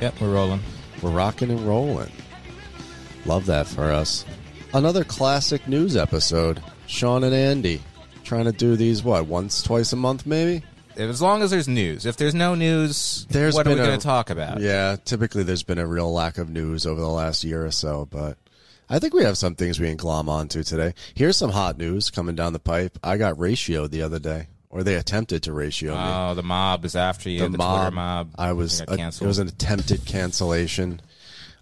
Yep, we're rolling. We're rocking and rolling. Love that for us. Another classic news episode. Sean and Andy trying to do these what once, twice a month, maybe. As long as there's news. If there's no news, There's what are we going to talk about? Yeah, typically there's been a real lack of news over the last year or so, but I think we have some things we can glom onto today. Here's some hot news coming down the pipe. I got ratioed the other day, or they attempted to ratio me. Oh, the mob is after you. The, Twitter mob. I was. Uh, canceled. it was an attempted cancellation.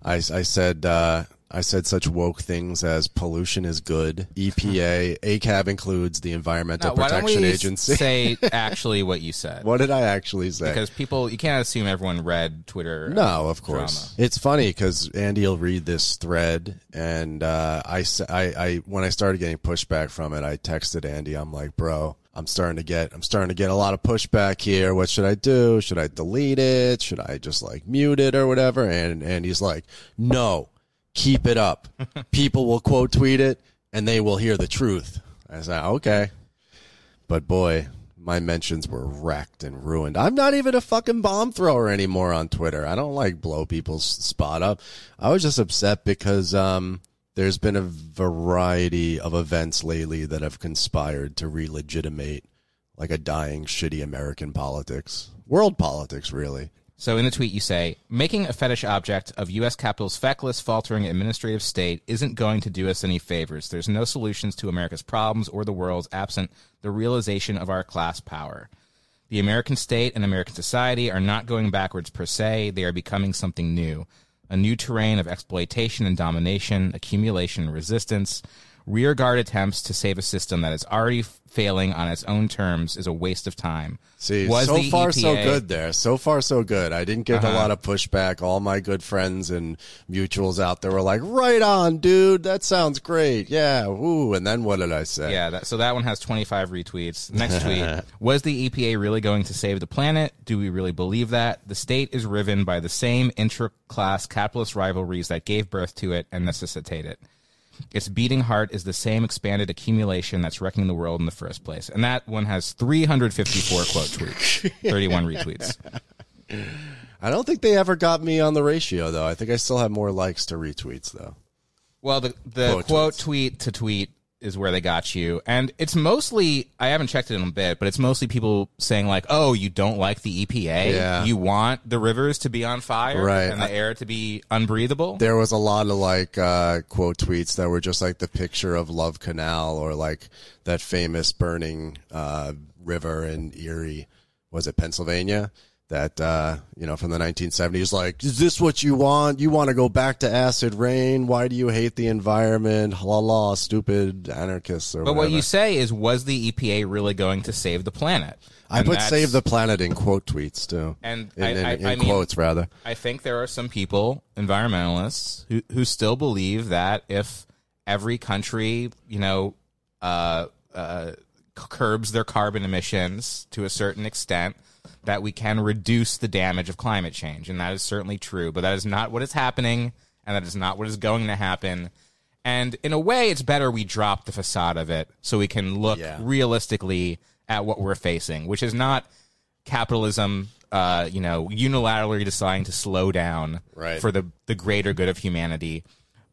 I, I said. Uh, I said such woke things as pollution is good. EPA, ACAB includes the Environmental Now, why don't Protection Agency. say actually what you said? what did I actually say? Because people, you can't assume everyone read Twitter. No, of course. Drama. It's funny because Andy will read this thread, and uh, I when I started getting pushback from it, I texted Andy. I'm like, bro, I'm starting to get, I'm starting to get a lot of pushback here. What should I do? Should I delete it? Should I just like mute it or whatever? And and he's like, no, keep it up. People will quote tweet it, and they will hear the truth. I said, okay. But boy, my mentions were wrecked and ruined. I'm not even a fucking bomb thrower anymore on Twitter. I don't like blow people's spot up. I was just upset because um, there's been a variety of events lately that have conspired to re-legitimate like a dying, shitty American politics, world politics, really. So in the tweet you say, making a fetish object of U.S. Capitol's feckless, faltering administrative state isn't going to do us any favors. There's no solutions to America's problems or the world's absent the realization of our class power. The American state and American society are not going backwards per se. They are becoming something new. A new terrain of exploitation and domination, accumulation and resistance. Rearguard attempts to save a system that is already failing on its own terms is a waste of time. See, Was so far so good there. So far so good. I didn't get a uh-huh. lot of pushback. All my good friends and mutuals out there were like, "Right on, dude. That sounds great. Yeah, woo." And then what did I say? Yeah, that, so that one has 25 retweets. Next tweet Was the EPA really going to save the planet? Do we really believe that? The state is riven by the same intra class capitalist rivalries that gave birth to it and necessitate it. Its beating heart is the same expanded accumulation that's wrecking the world in the first place. And that one has 354 quote tweets, 31 retweets. I don't think they ever got me on the ratio though. I think I still have more likes to retweets though. Well, the the Quote quote, tweet to tweet is where they got you, and it's mostly I haven't checked it in a bit, but it's mostly people saying like, "Oh, you don't like the EPA? Yeah. You want the rivers to be on fire, Right. and the air to be unbreathable." There was a lot of like uh, quote tweets that were just like the picture of Love Canal or like that famous burning uh, river in Erie. Was it Pennsylvania? That uh, you know from the 1970s. Like, is this what you want? You want to go back to acid rain? Why do you hate the environment? La la, stupid anarchists. Or but what you say is, was the EPA really going to save the planet? I And put save the planet in quote tweets too. And in, I- I- in I mean- quotes rather. I think there are some people, environmentalists, who, who still believe that if every country, you know, uh, uh, curbs their carbon emissions to a certain extent, that we can reduce the damage of climate change. And that is certainly true, but that is not what is happening, and that is not what is going to happen. And in a way, it's better we drop the facade of it so we can look Yeah. realistically at what we're facing, which is not capitalism, uh, you know, unilaterally deciding to slow down Right. for the, the greater good of humanity,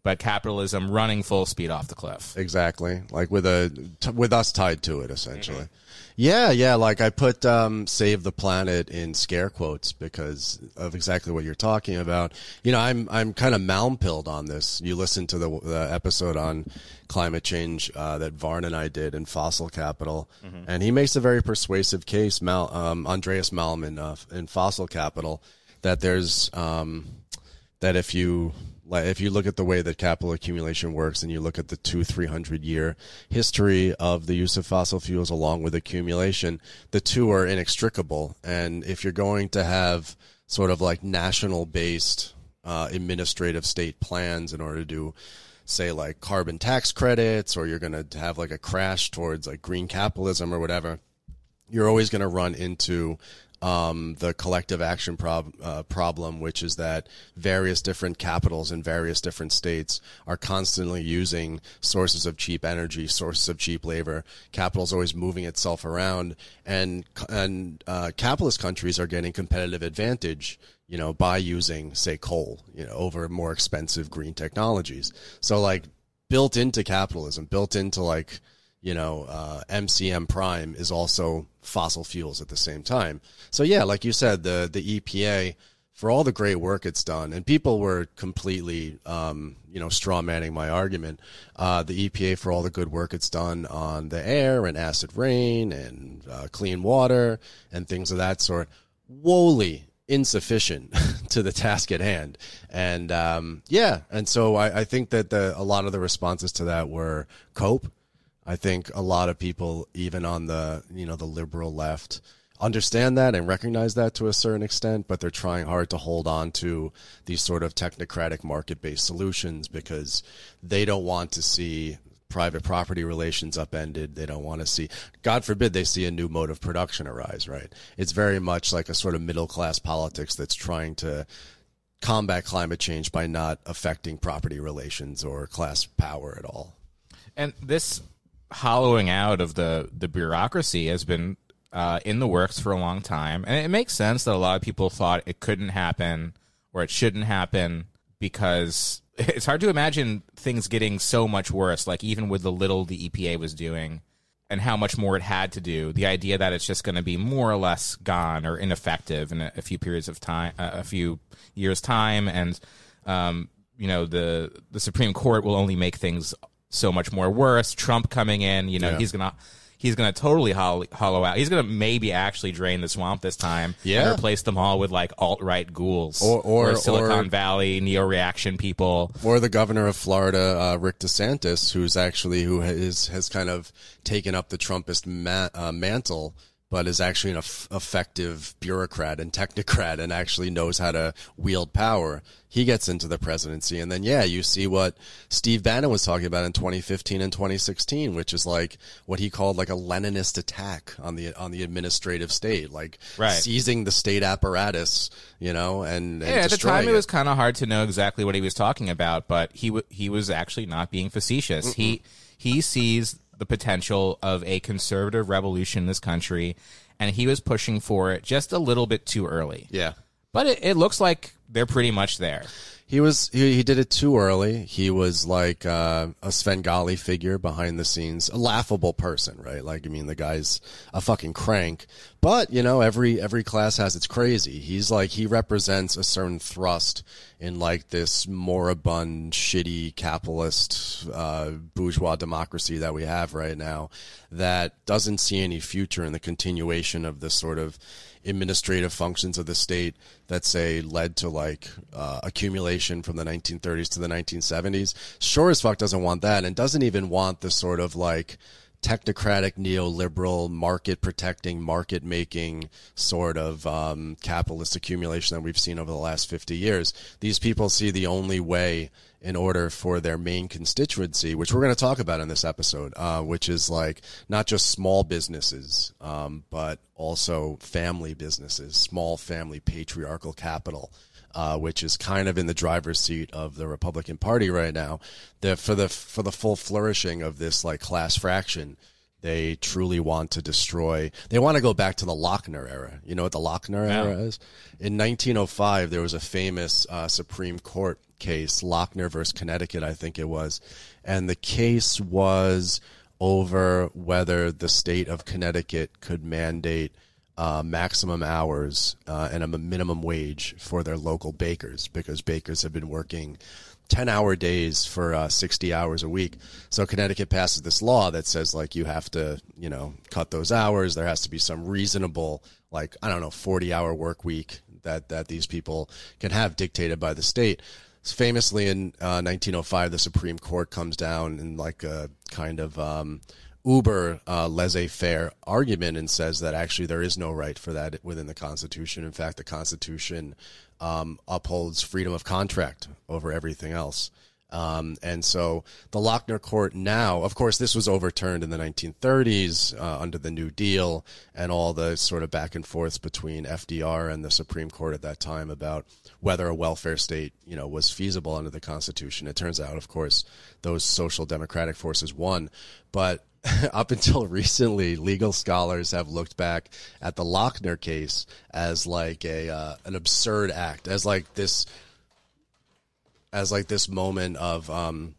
but capitalism running full speed off the cliff. Exactly. Like with a t- with us tied to it essentially. Yeah, yeah, like I put um save the planet in scare quotes because of exactly what you're talking about. You know, I'm I'm kind of malmpilled on this. You listen to the, the episode on climate change uh, that Varn and I did in Fossil Capital, and he makes a very persuasive case. Mal, um, Andreas Malm in, uh, in Fossil Capital that there's um, that if you like if you look at the way that capital accumulation works and you look at the two three hundred year history of the use of fossil fuels along with accumulation the two are inextricable. And if you're going to have sort of like national based uh, administrative state plans in order to do say like carbon tax credits or you're going to have like a crash towards like green capitalism or whatever you're always going to run into um, the collective action prob- uh, problem, which is that various different capitals in various different states are constantly using sources of cheap energy, sources of cheap labor. Capital's always moving itself around, and and uh, capitalist countries are getting competitive advantage. you know, by using say coal, you know, over more expensive green technologies. So like built into capitalism, built into like you know, uh, MCM Prime is also fossil fuels at the same time. So yeah, like you said, the the EPA for all the great work it's done, and people were completely, um, you know, straw manning my argument. Uh, the EPA for all the good work it's done on the air and acid rain and uh, clean water and things of that sort, woefully insufficient to the task at hand. And um, yeah, and so I, I think that the, a lot of the responses to that were cope I think a lot of people, even on the you know the liberal left, understand that and recognize that to a certain extent, but they're trying hard to hold on to these sort of technocratic market-based solutions because they don't want to see private property relations upended. They don't want to see, God forbid, they see a new mode of production arise. Right? It's very much like a sort of middle-class politics that's trying to combat climate change by not affecting property relations or class power at all. And this hollowing out of the the bureaucracy has been uh, in the works for a long time, and it makes sense that a lot of people thought it couldn't happen or it shouldn't happen because it's hard to imagine things getting so much worse. Like even with the little the EPA was doing and how much more it had to do, the idea that it's just going to be more or less gone or ineffective in a, a few periods of time, uh, a few years time, and um, you know the the Supreme Court will only make things so much more worse. Trump coming in, you know, yeah. he's gonna he's gonna totally hollow, hollow out. He's gonna maybe actually drain the swamp this time. Yeah, and replace them all with like alt right ghouls or, or, or Silicon or, Valley neo reaction people, or the governor of Florida, uh, Rick DeSantis, who's actually who has has kind of taken up the Trumpist ma- uh, mantle but is actually an effective bureaucrat and technocrat and actually knows how to wield power. He gets into the presidency. And then, yeah, you see what Steve Bannon was talking about in 2015 and 2016, which is like what he called like a Leninist attack on the, on the administrative state, like right. seizing the state apparatus, you know, and, and yeah, at the time it, it was kind of hard to know exactly what he was talking about, but he, w- he was actually not being facetious. Mm-mm. He, he sees the potential of a conservative revolution in this country, and he was pushing for it just a little bit too early. Yeah. But it, it looks like they're pretty much there. He was he, he did it too early. He was like uh, a Svengali figure behind the scenes, a laughable person, right? Like I mean, the guy's a fucking crank. But you know, every every class has its crazy. He's like he represents a certain thrust in like this moribund, shitty capitalist uh, bourgeois democracy that we have right now that doesn't see any future in the continuation of this sort of administrative functions of the state that say led to like uh, accumulation from the 1930s to the 1970s. Sure as fuck doesn't want that and doesn't even want the sort of like technocratic neoliberal market protecting market making sort of um, capitalist accumulation that we've seen over the last 50 years these people see the only way in order for their main constituency, which we're going to talk about in this episode, uh, which is like not just small businesses, um, but also family businesses, small family patriarchal capital. Uh, which is kind of in the driver's seat of the Republican Party right now. The, for the for the full flourishing of this like class fraction, they truly want to destroy. They want to go back to the Lochner era. You know what the Lochner yeah. era is? In 1905, there was a famous uh, Supreme Court case, Lochner versus Connecticut, I think it was. And the case was over whether the state of Connecticut could mandate uh, maximum hours uh, and a minimum wage for their local bakers because bakers have been working 10 hour days for uh, 60 hours a week. So Connecticut passes this law that says like you have to, you know, cut those hours. There has to be some reasonable, like, I don't know, 40 hour work week that, that these people can have dictated by the state famously in uh, 1905, the Supreme Court comes down in like a kind of um, uber uh, laissez-faire argument and says that actually there is no right for that within the Constitution. In fact, the Constitution um, upholds freedom of contract over everything else. Um, and so the Lochner Court now, of course, this was overturned in the 1930s uh, under the New Deal and all the sort of back and forths between FDR and the Supreme Court at that time about whether a welfare state, you know, was feasible under the Constitution. It turns out, of course, those social democratic forces won. But up until recently, legal scholars have looked back at the Lochner case as like a uh, an absurd act, as like this, as like this moment of um,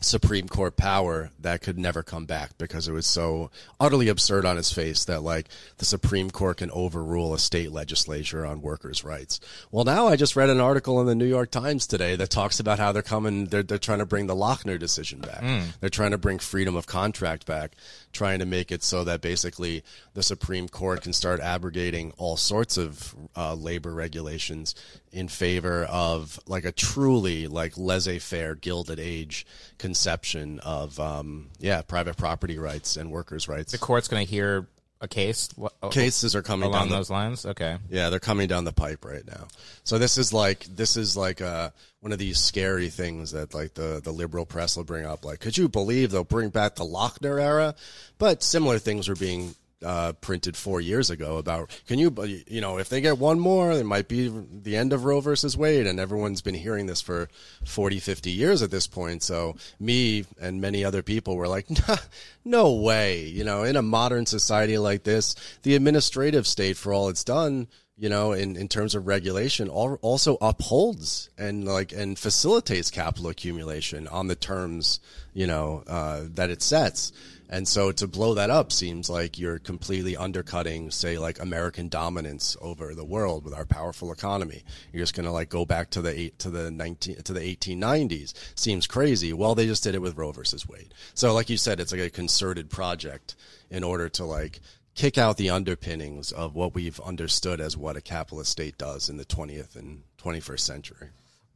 Supreme Court power that could never come back because it was so utterly absurd on its face that like the Supreme Court can overrule a state legislature on workers' rights. Well, now I just read an article in the New York Times today that talks about how they're coming, they're, they're trying to bring the Lochner decision back. Mm. They're trying to bring freedom of contract back, trying to make it so that basically the Supreme Court can start abrogating all sorts of uh, labor regulations in favor of like a truly like laissez-faire gilded age conception of um, yeah private property rights and workers rights. The court's going to hear a case cases are coming along down the, those lines? Okay. Yeah they're coming down the pipe right now. So this is like this is like uh, one of these scary things that like the the liberal press will bring up. Like could you believe they'll bring back the lochner era? But similar things were being uh, printed four years ago about can you you know if they get one more it might be the end of roe versus wade and everyone's been hearing this for 40 50 years at this point so me and many other people were like nah, no way you know in a modern society like this the administrative state for all it's done you know, in, in terms of regulation, also upholds and like and facilitates capital accumulation on the terms, you know, uh, that it sets. And so to blow that up seems like you're completely undercutting, say, like American dominance over the world with our powerful economy. You're just going to like go back to the eight, to the 19 to the 1890s. Seems crazy. Well, they just did it with Roe versus Wade. So like you said, it's like a concerted project in order to like kick out the underpinnings of what we've understood as what a capitalist state does in the 20th and 21st century.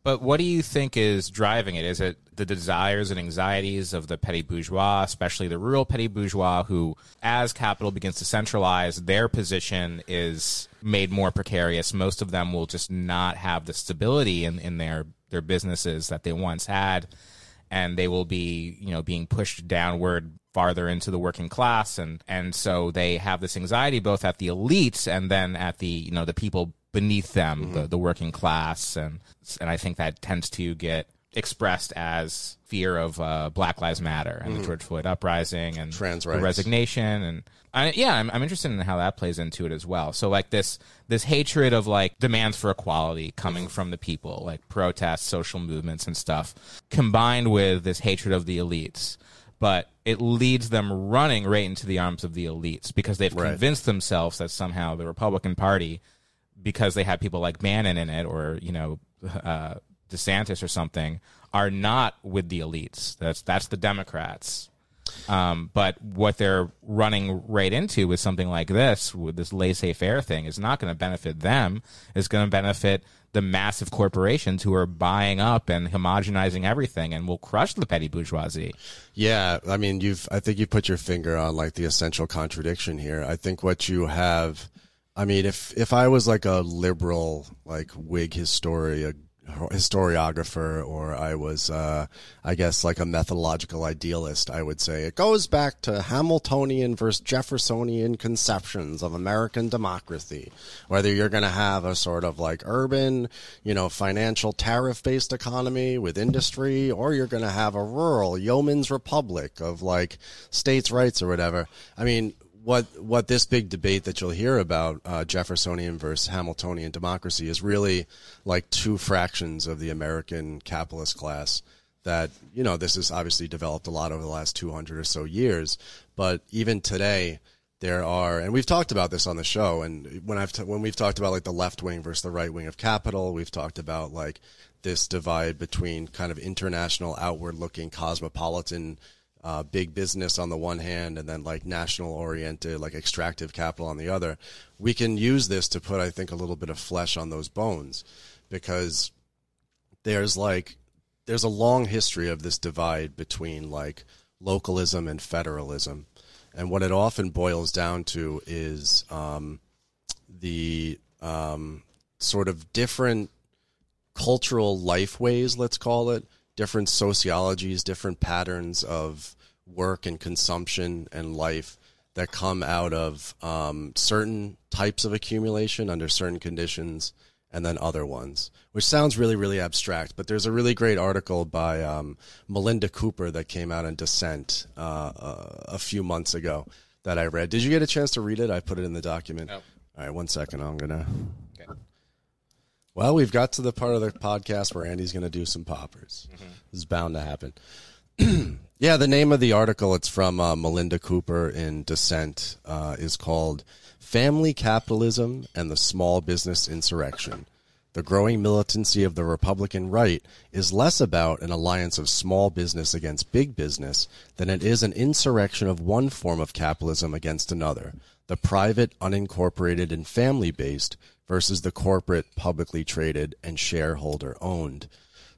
But what do you think is driving it? Is it the desires and anxieties of the petty bourgeois, especially the rural petty bourgeois, who, as capital begins to centralize, their position is made more precarious? Most of them will just not have the stability in, in their, their businesses that they once had, and they will be, you know, being pushed downward farther into the working class and and so they have this anxiety both at the elites and then at the you know the people beneath them, mm-hmm. the, the working class, and and I think that tends to get expressed as fear of uh, Black Lives Matter and mm-hmm. the George Floyd uprising and trans rights. resignation and I, yeah, I'm, I'm interested in how that plays into it as well. So like this this hatred of like demands for equality coming from the people, like protests, social movements, and stuff, combined with this hatred of the elites. But it leads them running right into the arms of the elites because they've right. convinced themselves that somehow the Republican Party because they have people like Bannon in it or you know uh, DeSantis or something are not with the elites. That's that's the Democrats. Um, but what they're running right into with something like this, with this laissez-faire thing, is not going to benefit them. It's going to benefit the massive corporations who are buying up and homogenizing everything and will crush the petty bourgeoisie. Yeah, I mean, you've I think you put your finger on like the essential contradiction here. I think what you have I mean, if if I was like a liberal, like Whig historia, historiographer, or I was, uh, I guess, like a methodological idealist, I would say it goes back to Hamiltonian versus Jeffersonian conceptions of American democracy. Whether you're going to have a sort of like urban, you know, financial tariff based economy with industry, or you're going to have a rural yeoman's republic of like states' rights or whatever. I mean, what what this big debate that you'll hear about uh, Jeffersonian versus Hamiltonian democracy is really like two fractions of the American capitalist class. That you know, this has obviously developed a lot over the last two hundred or so years, but even today, there are, and we've talked about this on the show. And when I've t- when we've talked about like the left wing versus the right wing of capital, we've talked about like this divide between kind of international, outward looking, cosmopolitan uh, big business on the one hand and then like national oriented, like extractive capital on the other, we can use this to put, I think, a little bit of flesh on those bones because there's like, there's a long history of this divide between like localism and federalism. And what it often boils down to is um, the um, sort of different cultural life ways, let's call it, different sociologies, different patterns of work and consumption and life that come out of um, certain types of accumulation under certain conditions and then other ones, which sounds really, really abstract. But there's a really great article by um, Melinda Cooper that came out in Dissent uh, uh, a few months ago that I read. Did you get a chance to read it? I put it in the document. Nope. All right, one second. I'm gonna. Okay. Well, we've got to the part of the podcast where Andy's gonna do some poppers. This is bound to happen. yeah, the name of the article it's from uh, Melinda Cooper in Dissent uh, is called "Family Capitalism and the Small Business Insurrection." The growing militancy of the Republican right is less about an alliance of small business against big business than it is an insurrection of one form of capitalism against another the private, unincorporated, and family based versus the corporate, publicly traded, and shareholder owned.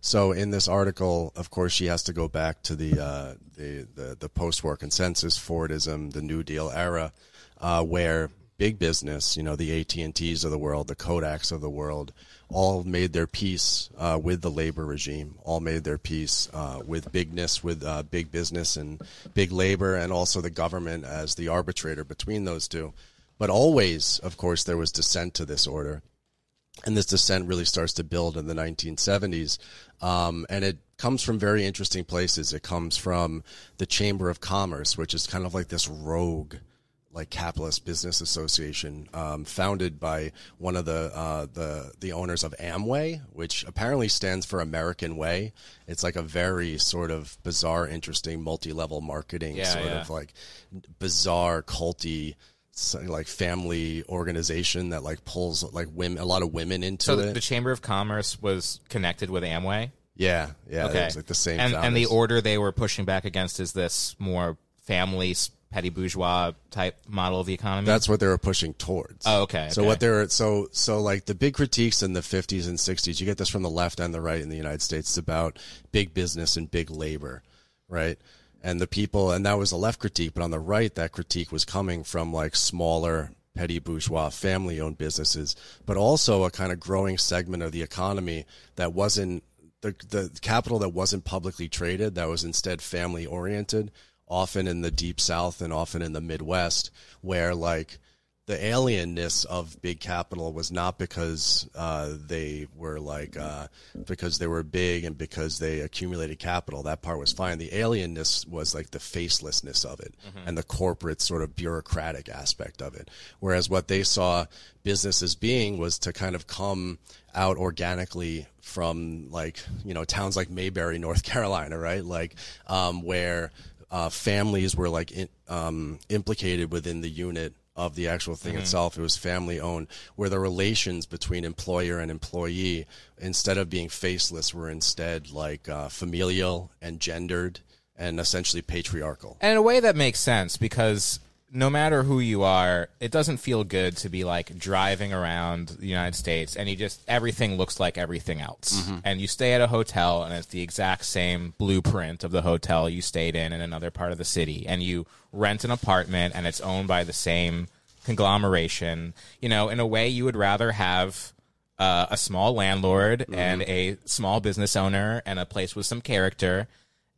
So in this article, of course, she has to go back to the uh, the, the, the post-war consensus, Fordism, the New Deal era, uh, where big business, you know, the AT and T's of the world, the Kodaks of the world, all made their peace uh, with the labor regime, all made their peace uh, with bigness, with uh, big business and big labor, and also the government as the arbitrator between those two. But always, of course, there was dissent to this order. And this dissent really starts to build in the 1970s. Um, and it comes from very interesting places. It comes from the Chamber of Commerce, which is kind of like this rogue like capitalist business association um, founded by one of the uh, the the owners of Amway, which apparently stands for American Way. It's like a very sort of bizarre, interesting, multi-level marketing Yeah, sort yeah. of like bizarre, culty. Like family organization that like pulls like women, a lot of women into So it. the, the Chamber of Commerce was connected with Amway. yeah, yeah, Okay, like the same. And and the order they were pushing back against is this more family petty bourgeois type model of the economy. That's what they were pushing towards. Oh, okay, So okay. what they're so so like the big critiques in the 50s and 60s, you get this from the left and the right in the United States. It's about big business and big labor, right? And the people, and that was a left critique, but on the right, that critique was coming from like smaller petty bourgeois family owned businesses, but also a kind of growing segment of the economy that wasn't the, the capital that wasn't publicly traded, that was instead family oriented, often in the deep south and often in the Midwest, where like the alienness of big capital was not because uh, they were like uh, because they were big and because they accumulated capital. That part was fine. The alienness was like the facelessness of it and the corporate sort of bureaucratic aspect of it. Whereas what they saw business as being was to kind of come out organically from like you know towns like Mayberry, North Carolina, right? Like um, where uh, families were like in, um, implicated within the unit of the actual thing itself. It was family owned, where the relations between employer and employee, instead of being faceless, were instead like uh, familial and gendered and essentially patriarchal. And in a way that makes sense because no matter who you are, it doesn't feel good to be like driving around the United States and you just everything looks like everything else. And you stay at a hotel and it's the exact same blueprint of the hotel you stayed in in another part of the city and you rent an apartment and it's owned by the same conglomeration. You know, in a way you would rather have uh, a small landlord and a small business owner and a place with some character.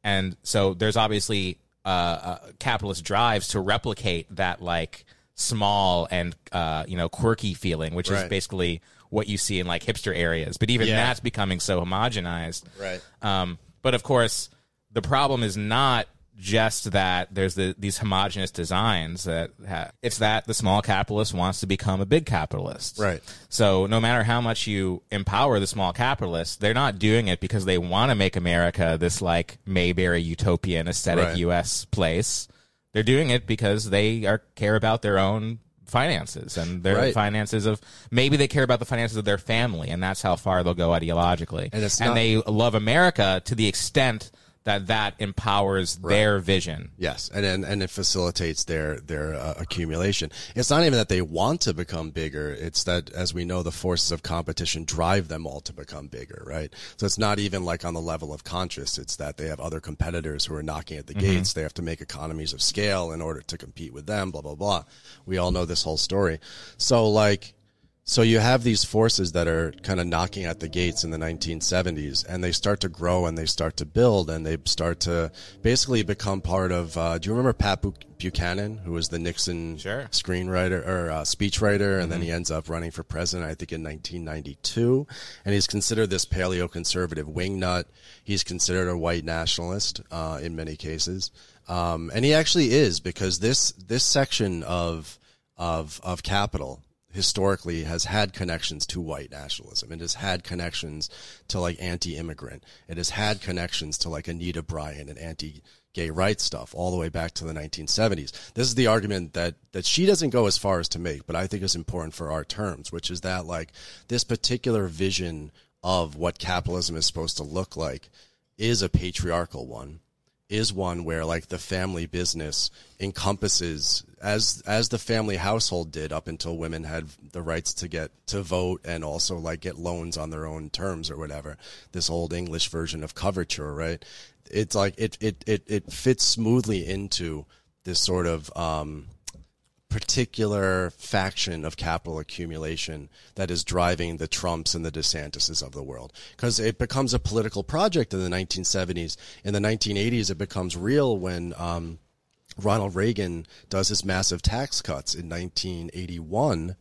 And so there's obviously uh, uh, capitalist drives to replicate that like small and uh, you know quirky feeling, which is basically what you see in like hipster areas. But even Yeah. that's becoming so homogenized. Right. Um, but of course, the problem is not just that there's the, these homogenous designs that ha- it's that the small capitalist wants to become a big capitalist. Right. So no matter how much you empower the small capitalists, they're not doing it because they want to make America this like Mayberry utopian aesthetic Right. U.S. place. They're doing it because they are care about their own finances and their Right. finances of maybe they care about the finances of their family and that's how far they'll go ideologically. And not- they love America to the extent that that empowers their vision. Yes, and and, and it facilitates their their uh, accumulation. It's not even that they want to become bigger; it's that, as we know, the forces of competition drive them all to become bigger, right? So it's not even like on the level of conscious; it's that they have other competitors who are knocking at the gates. They have to make economies of scale in order to compete with them. Blah blah blah. We all know this whole story. So like So you have these forces that are kind of knocking at the gates in the 1970s, and they start to grow and they start to build and they start to basically become part of. Uh, do you remember Pat Buchanan, who was the Nixon sure. screenwriter or uh, speechwriter, and mm-hmm. then he ends up running for president, I think, in 1992, and he's considered this paleoconservative wingnut. He's considered a white nationalist uh, in many cases, um, and he actually is because this this section of of of capital historically has had connections to white nationalism. It has had connections to like anti-immigrant. It has had connections to like Anita Bryant and anti-gay rights stuff all the way back to the 1970s. This is the argument that that she doesn't go as far as to make, but I think is important for our terms, which is that like this particular vision of what capitalism is supposed to look like is a patriarchal one is one where like the family business encompasses as as the family household did up until women had the rights to get to vote and also like get loans on their own terms or whatever this old english version of coverture right? It's like it it it, it fits smoothly into this sort of um particular faction of capital accumulation that is driving the Trumps and the DeSantises of the world. Because it becomes a political project in the 1970s. In the 1980s, it becomes real when um, Ronald Reagan does his massive tax cuts in 1981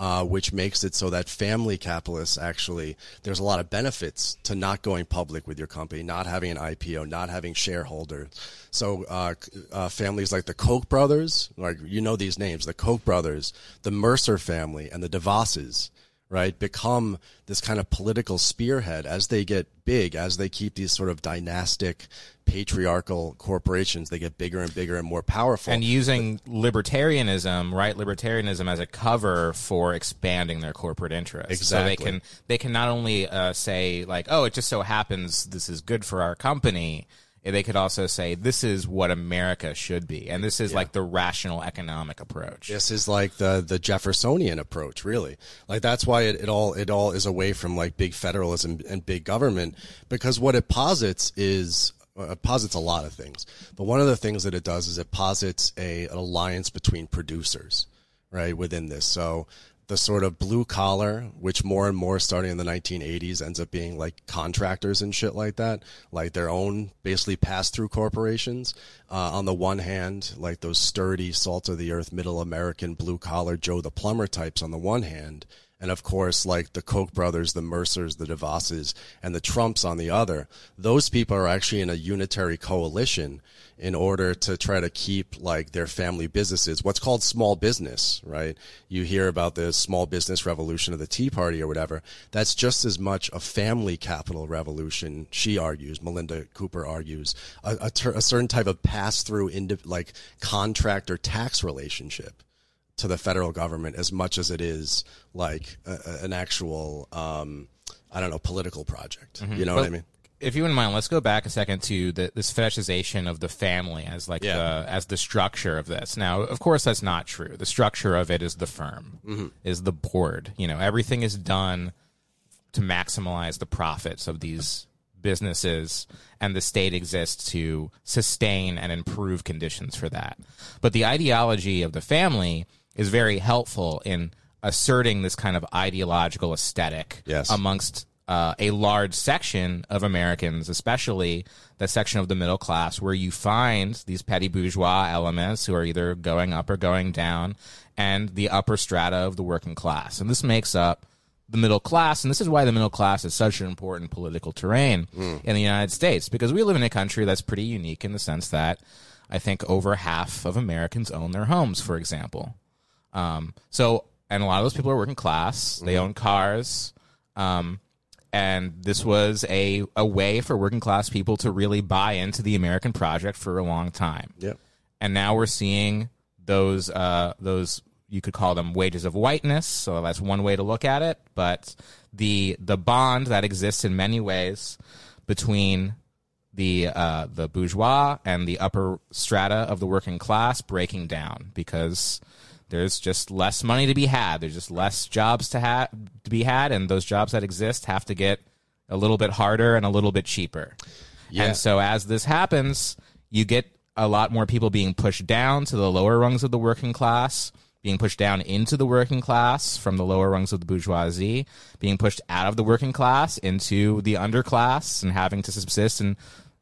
uh, which makes it so that family capitalists actually there's a lot of benefits to not going public with your company, not having an IPO, not having shareholders. So uh, uh, families like the Koch brothers, like you know these names, the Koch brothers, the Mercer family, and the DeVosses right, become this kind of political spearhead as they get big, as they keep these sort of dynastic patriarchal corporations, they get bigger and bigger and more powerful. And using libertarianism, right, libertarianism as a cover for expanding their corporate interests. Exactly. So they can they can not only uh, say like, oh, it just so happens this is good for our company they could also say this is what America should be, and this is yeah. like the rational economic approach. This is like the the Jeffersonian approach, really. Like that's why it, it all it all is away from like big federalism and big government, because what it posits is uh, it posits a lot of things. But one of the things that it does is it posits a an alliance between producers, right, within this. So the sort of blue collar, which more and more starting in the 1980s ends up being like contractors and shit like that, like their own basically pass through corporations. Uh, on the one hand, like those sturdy, salt of the earth, middle American blue collar Joe the plumber types on the one hand, and of course, like the Koch brothers, the Mercers, the DeVosses, and the Trumps on the other, those people are actually in a unitary coalition in order to try to keep like their family businesses, what's called small business, right? You hear about the small business revolution of the Tea Party or whatever. That's just as much a family capital revolution, she argues, Melinda Cooper argues, a, a, ter- a certain type of pass through, like contractor tax relationship to the federal government as much as it is like a, a, an actual, um, I don't know, political project. Mm-hmm. You know but, what I mean? If you wouldn't mind, let's go back a second to the, this fetishization of the family as like yeah. the as the structure of this. Now, of course, that's not true. The structure of it is the firm, mm-hmm. is the board. You know, everything is done to maximize the profits of these businesses and the state exists to sustain and improve conditions for that. But the ideology of the family is very helpful in asserting this kind of ideological aesthetic yes. amongst uh, a large section of Americans, especially the section of the middle class, where you find these petty bourgeois elements who are either going up or going down, and the upper strata of the working class. And this makes up the middle class, and this is why the middle class is such an important political terrain mm. in the United States, because we live in a country that's pretty unique in the sense that I think over half of Americans own their homes, for example. Um, so, and a lot of those people are working class. They mm-hmm. own cars. Um, and this was a, a way for working class people to really buy into the American project for a long time. Yep. And now we're seeing those uh, those you could call them wages of whiteness. So that's one way to look at it. But the the bond that exists in many ways between the uh, the bourgeois and the upper strata of the working class breaking down because there's just less money to be had. There's just less jobs to have to be had, and those jobs that exist have to get a little bit harder and a little bit cheaper. Yeah. And so as this happens, you get a lot more people being pushed down to the lower rungs of the working class, being pushed down into the working class from the lower rungs of the bourgeoisie, being pushed out of the working class into the underclass and having to subsist in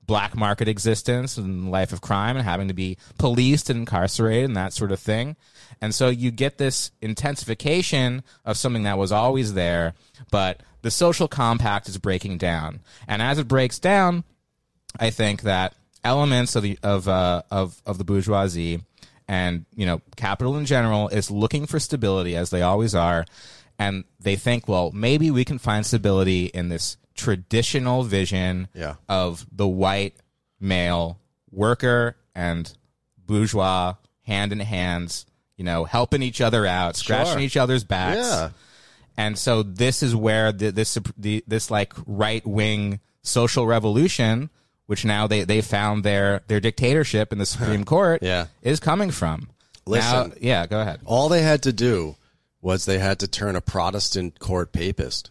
black market existence and life of crime and having to be policed and incarcerated and that sort of thing. And so you get this intensification of something that was always there, but the social compact is breaking down. And as it breaks down, I think that elements of the of uh, of of the bourgeoisie and you know capital in general is looking for stability as they always are, and they think, well, maybe we can find stability in this traditional vision Yeah. of the white male worker and bourgeois hand in hands, you know, helping each other out, scratching Sure. each other's backs. Yeah. And so this is where the, this the, this like right wing social revolution, which now they they found their their dictatorship in the Supreme Court, Yeah. is coming from. Listen. Now- yeah, go ahead. All they had to do was they had to turn a Protestant court papist.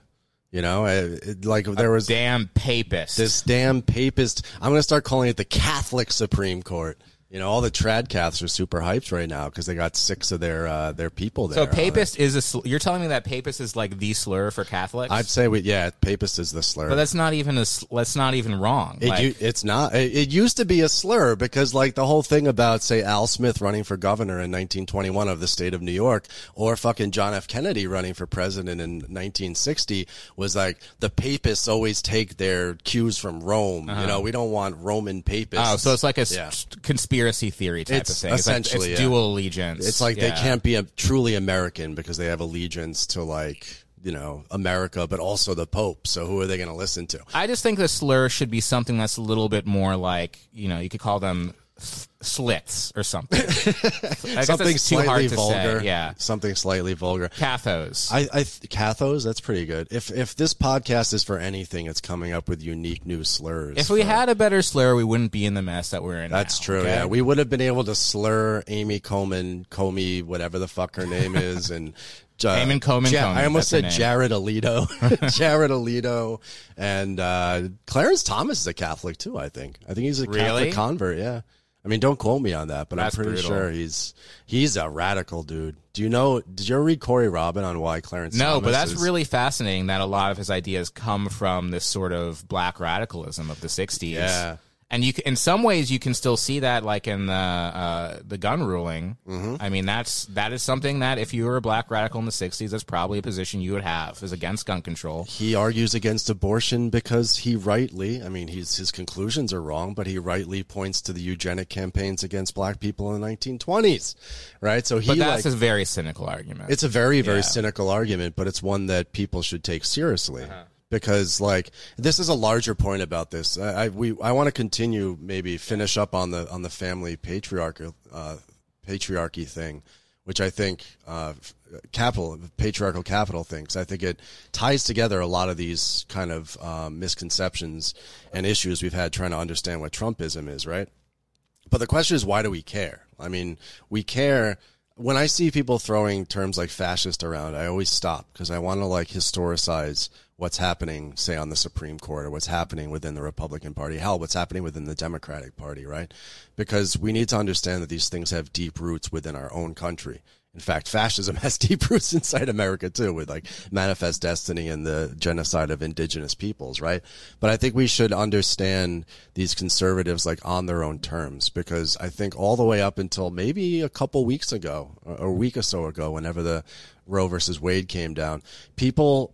You know, it, it- like there was Damn papist. this damn papist. I'm going to start calling it the Catholic Supreme Court. You know, all the trad caths are super hyped right now because they got six of their uh, their people there. so papist is a sl- you're telling me that papist is like the slur for Catholics? I'd say we yeah, papist is the slur. but that's not even a sl- that's not even wrong. It, Like, u- it's not. It, it used to be a slur because, like, the whole thing about, say, Al Smith running for governor in 1921 of the state of New York, or fucking John F. Kennedy running for president in 1960, was like the papists always take their cues from Rome. You know, we don't want Roman papists. Uh-huh. oh, so it's like a Yeah. conspiracy theory type It's of thing. It's like- essentially, it's yeah. dual allegiance. It's like they can't be a, truly American because they have allegiance to like you know America, but also the Pope. So who are they going to listen to? I just think the slur should be something that's a little bit more like, you know, you could call them slits or something. Something that's too hard slightly to vulgar. Say. Yeah. something slightly vulgar. Cathos. I, I Cathos, that's pretty good. If if this podcast is for anything, it's coming up with unique new slurs. if we for- had a better slur, we wouldn't be in the mess that we're in. that's now, true. okay? Yeah, we would have been able to slur Amy Coleman, Comey, whatever the fuck her name is, and. Uh, Eamon Coleman Ja- I almost said. Jared Alito. Jared Alito. And uh, Clarence Thomas is a Catholic too, I think. I think he's a Really? Catholic convert, yeah. I mean, don't quote me on that, but That's I'm pretty brutal. sure he's he's a radical dude. Do you know? Did you ever read Corey Robin on why Clarence? No, Thomas but that's is- really fascinating that a lot of his ideas come from this sort of black radicalism of the 60s. Yeah. And you, in some ways, you can still see that, like in the uh, the gun ruling. Mm-hmm. I mean, that's that is something that if you were a black radical in the '60s, that's probably a position you would have is against gun control. he argues against abortion because he rightly, I mean, he's, his conclusions are wrong, but he rightly points to the eugenic campaigns against black people in the 1920s, right? So he But that's like, a very cynical argument. it's a very, very Yeah. cynical argument, but it's one that people should take seriously. Uh-huh. Because like this is a larger point about this. I, I we I want to continue maybe finish up on the on the family patriarchal uh, patriarchy thing, which I think uh, capital patriarchal capital things. I think it ties together a lot of these kind of um, misconceptions and issues we've had trying to understand what Trumpism is, right? But the question is, why do we care? I mean, we care. When I see people throwing terms like fascist around, I always stop because I want to like historicize what's happening, say, on the Supreme Court or what's happening within the Republican Party. Hell, what's happening within the Democratic Party, right? Because we need to understand that these things have deep roots within our own country. In fact, fascism has deep roots inside America too, with like manifest destiny and the genocide of indigenous peoples, right? But I think we should understand these conservatives like on their own terms because I think all the way up until maybe a couple weeks ago, or a week or so ago, whenever the Roe versus Wade came down, people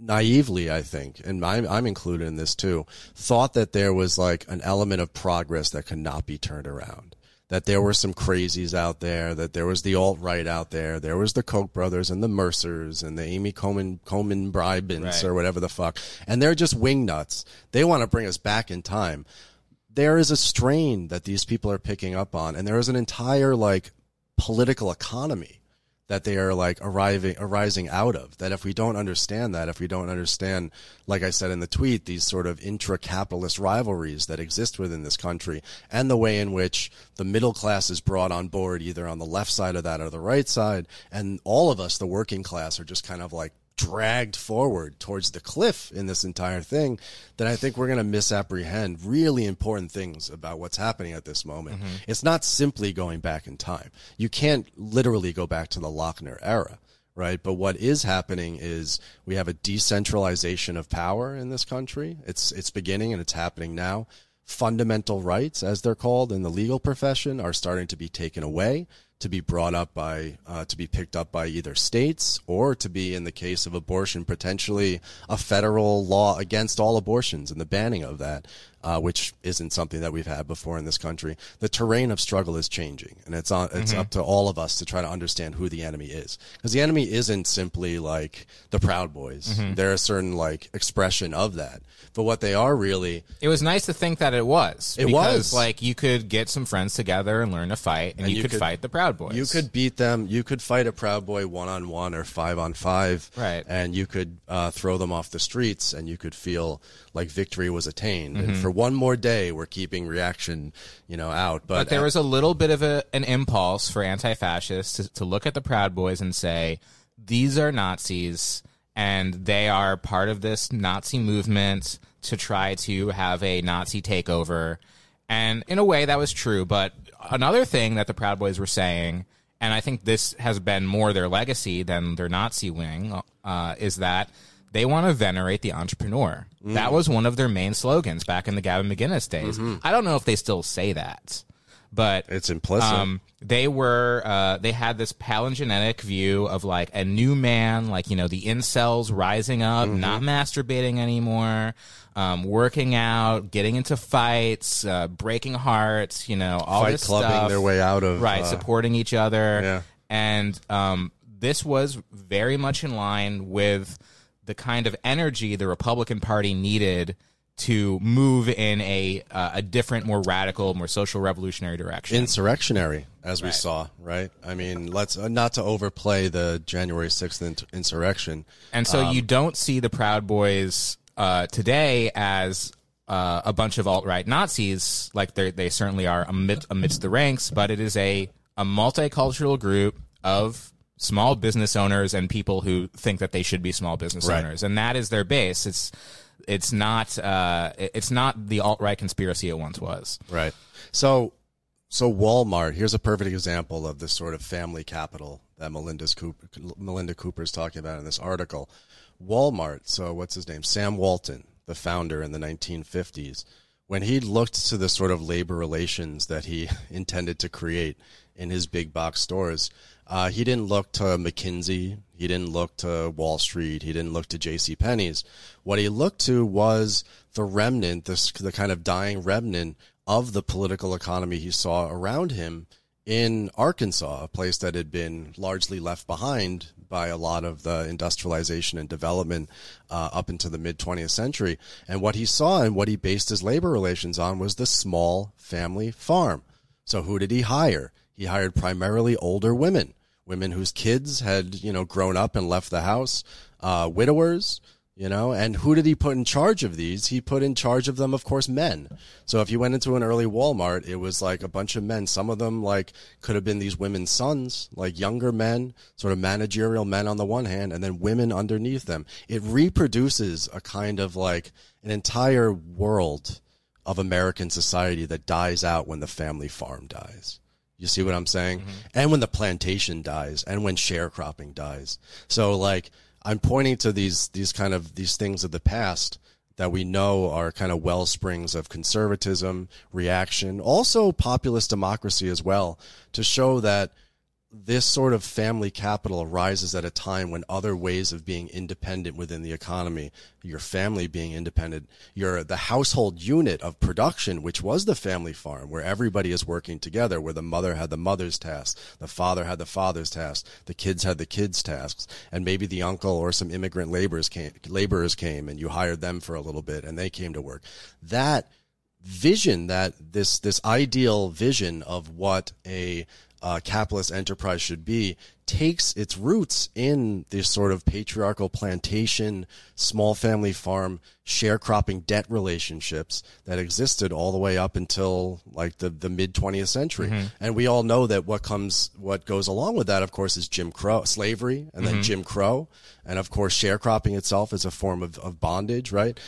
naively, I think, and I'm, I'm included in this too, thought that there was like an element of progress that could not be turned around. That there were some crazies out there, that there was the alt right out there, there was the Koch brothers and the Mercers and the Amy Coleman Coleman Bribens Right. or whatever the fuck, and they're just wing nuts. They want to bring us back in time. There is a strain that these people are picking up on, and there is an entire like political economy that they are like arriving arising out of that if we don't understand that if we don't understand like i said in the tweet these sort of intra-capitalist rivalries that exist within this country and the way in which the middle class is brought on board either on the left side of that or the right side and all of us the working class are just kind of like dragged forward towards the cliff in this entire thing, then I think we're going to misapprehend really important things about what's happening at this moment. Mm-hmm. It's not simply going back in time. You can't literally go back to the Lochner era right? But what is happening is we have a decentralization of power in this country. It's it's beginning and it's happening now. Fundamental rights, as they're called in the legal profession, are starting to be taken away, to be brought up by, uh, to be picked up by either states or to be, in the case of abortion, potentially a federal law against all abortions and the banning of that uh, which isn't something that we've had before in this country. The terrain of struggle is changing, and it's on, it's Mm-hmm. up to all of us to try to understand who the enemy is, because the enemy isn't simply like the Proud Boys. Mm-hmm. They're a certain like expression of that, but what they are really It was nice to think that it was. It because, was. like you could get some friends together and learn to fight, and, you, you could, could- fight the Proud Boys. You could beat them. You could fight a Proud Boy one on one or five on five. Right. And you could uh, throw them off the streets and you could feel like victory was attained. Mm-hmm. And for one more day, we're keeping reaction, you know, out. But, But there was a little bit of a, an impulse for anti-fascists to, to look at the Proud Boys and say, these are Nazis, and they are part of this Nazi movement to try to have a Nazi takeover. And in a way, that was true. But another thing that the Proud Boys were saying, and I think this has been more their legacy than their Nazi wing, uh, is that they want to venerate the entrepreneur. That was one of their main slogans back in the Gavin McInnes days. I don't know if they still say that, but it's implicit. um, they were uh, they had this palingenetic view of like a new man, like you know the incels rising up, Mm-hmm. not masturbating anymore, um, working out, getting into fights, uh, breaking hearts, you know, all Fight this clubbing stuff. their way out of, right, uh, supporting each other, Yeah. and um, this was very much in line with the kind of energy the Republican Party needed to move in a uh, a different, more radical, more social revolutionary direction. insurrectionary, as we Right. saw, right? I mean, let's uh, not to overplay the January sixth insurrection. And so Um, you don't see the Proud Boys uh, today as uh, a bunch of alt right Nazis, like they they certainly are amid, amidst the ranks, but it is a a multicultural group of small business owners and people who think that they should be small business Right. owners, and that is their base. It's it's not uh, it's not the alt right conspiracy it once was. Right. So, so Walmart. Here's a perfect example of this sort of family capital that Melinda's Cooper, Melinda Cooper is talking about in this article. Walmart. So, what's his name? Sam Walton, the founder in the 1950s. When he looked to the sort of labor relations that he intended to create in his big box stores, uh, he didn't look to McKinsey. He didn't look to Wall Street. He didn't look to J.C. Penney's. What he looked to was the remnant, this the kind of dying remnant of the political economy he saw around him in Arkansas, a place that had been largely left behind by a lot of the industrialization and development uh, up into the mid 20th century. And what he saw and what he based his labor relations on was the small family farm. So who did he hire? He hired primarily older women, women whose kids had, you know, grown up and left the house, uh, widowers, you know, and who did he put in charge of these? He put in charge of them, of course, men. So if you went into an early Walmart, it was like a bunch of men. Some of them like could have been these women's sons, like younger men, sort of managerial men on the one hand, and then women underneath them. It reproduces a kind of like an entire world of American society that dies out when the family farm dies. You see what I'm saying? Mm-hmm. And when the plantation dies and when sharecropping dies. So like I'm pointing to these these kind of these things of the past that we know are kind of well springs of conservatism, reaction, also populist democracy as well, to show that this sort of family capital arises at a time when other ways of being independent within the economy, your family being independent, your the household unit of production, which was the family farm, where everybody is working together, where the mother had the mother's tasks, the father had the father's tasks, the kids had the kids' tasks, and maybe the uncle or some immigrant laborers came, laborers came, and you hired them for a little bit, and they came to work. That vision that this this ideal vision of what a uh, capitalist enterprise should be takes its roots in this sort of patriarchal plantation, small family farm, sharecropping debt relationships that existed all the way up until like the, the mid 20th century. Mm-hmm. And we all know that what comes, what goes along with that, of course, is Jim Crow, slavery, and then mm-hmm. Jim Crow. And of course, sharecropping itself is a form of, of bondage, right?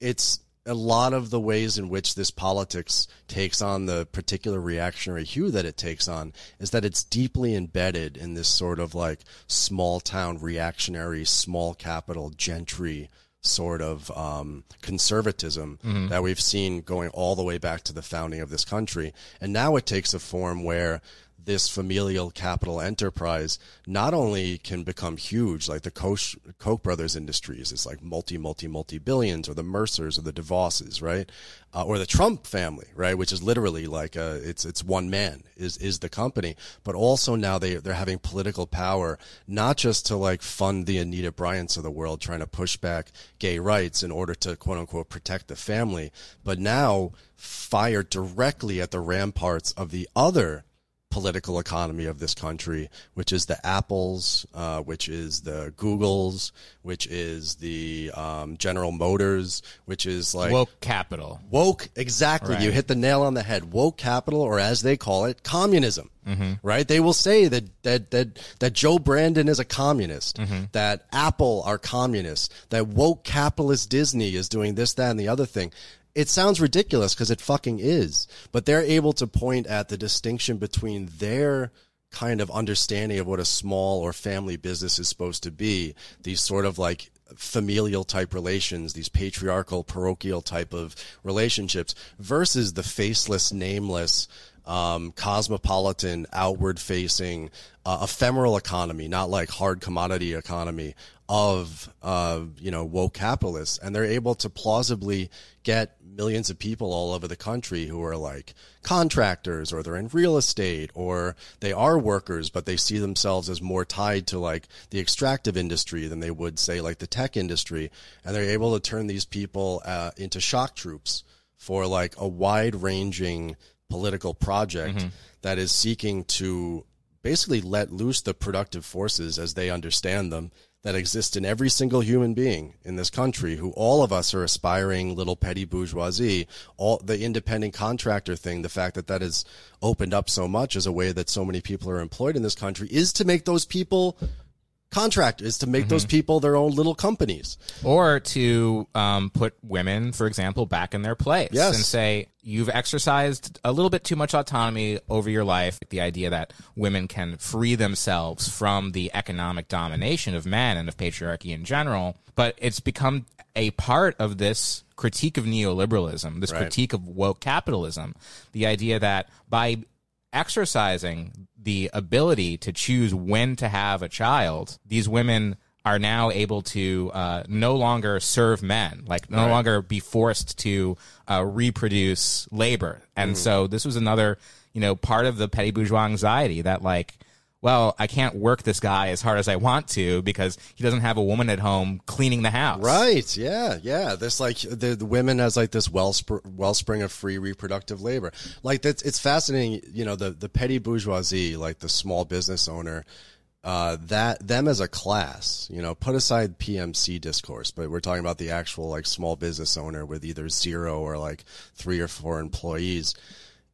It's, a lot of the ways in which this politics takes on the particular reactionary hue that it takes on is that it's deeply embedded in this sort of like small town reactionary, small capital gentry sort of um, conservatism mm-hmm. that we've seen going all the way back to the founding of this country. And now it takes a form where this familial capital enterprise not only can become huge, like the Koch, Koch brothers industries, it's like multi, multi, multi billions, or the Mercers or the DeVosses, right? Uh, or the Trump family, right? Which is literally like a, it's, it's one man is, is the company, but also now they, they're having political power, not just to like fund the Anita Bryants of the world trying to push back gay rights in order to quote unquote protect the family, but now fire directly at the ramparts of the other political economy of this country, which is the Apples, uh, which is the Googles, which is the um, General Motors, which is like woke capital. Woke, exactly. Right. You hit the nail on the head. Woke capital, or as they call it, communism. Mm-hmm. Right? They will say that that that that Joe Brandon is a communist, mm-hmm. that Apple are communists, that woke capitalist Disney is doing this, that, and the other thing it sounds ridiculous because it fucking is, but they're able to point at the distinction between their kind of understanding of what a small or family business is supposed to be, these sort of like familial type relations, these patriarchal, parochial type of relationships versus the faceless, nameless, um, cosmopolitan, outward facing, uh, ephemeral economy, not like hard commodity economy of, uh, you know, woke capitalists. And they're able to plausibly get millions of people all over the country who are like contractors or they're in real estate or they are workers, but they see themselves as more tied to like the extractive industry than they would say like the tech industry. And they're able to turn these people uh, into shock troops for like a wide ranging political project mm-hmm. that is seeking to basically let loose the productive forces as they understand them that exist in every single human being in this country who all of us are aspiring little petty bourgeoisie all the independent contractor thing the fact that that has opened up so much as a way that so many people are employed in this country is to make those people contract is to make mm-hmm. those people their own little companies or to um, put women for example back in their place yes. and say you've exercised a little bit too much autonomy over your life the idea that women can free themselves from the economic domination of men and of patriarchy in general but it's become a part of this critique of neoliberalism this right. critique of woke capitalism the idea that by exercising the ability to choose when to have a child, these women are now able to uh, no longer serve men, like no right. longer be forced to uh, reproduce labor. And mm. so this was another, you know, part of the petty bourgeois anxiety that like well, I can't work this guy as hard as I want to because he doesn't have a woman at home cleaning the house. Right. Yeah. Yeah. This like the, the women as like this wellspring, wellspring of free reproductive labor. Like that's, it's fascinating. You know, the, the petty bourgeoisie, like the small business owner, uh, that them as a class, you know, put aside PMC discourse, but we're talking about the actual like small business owner with either zero or like three or four employees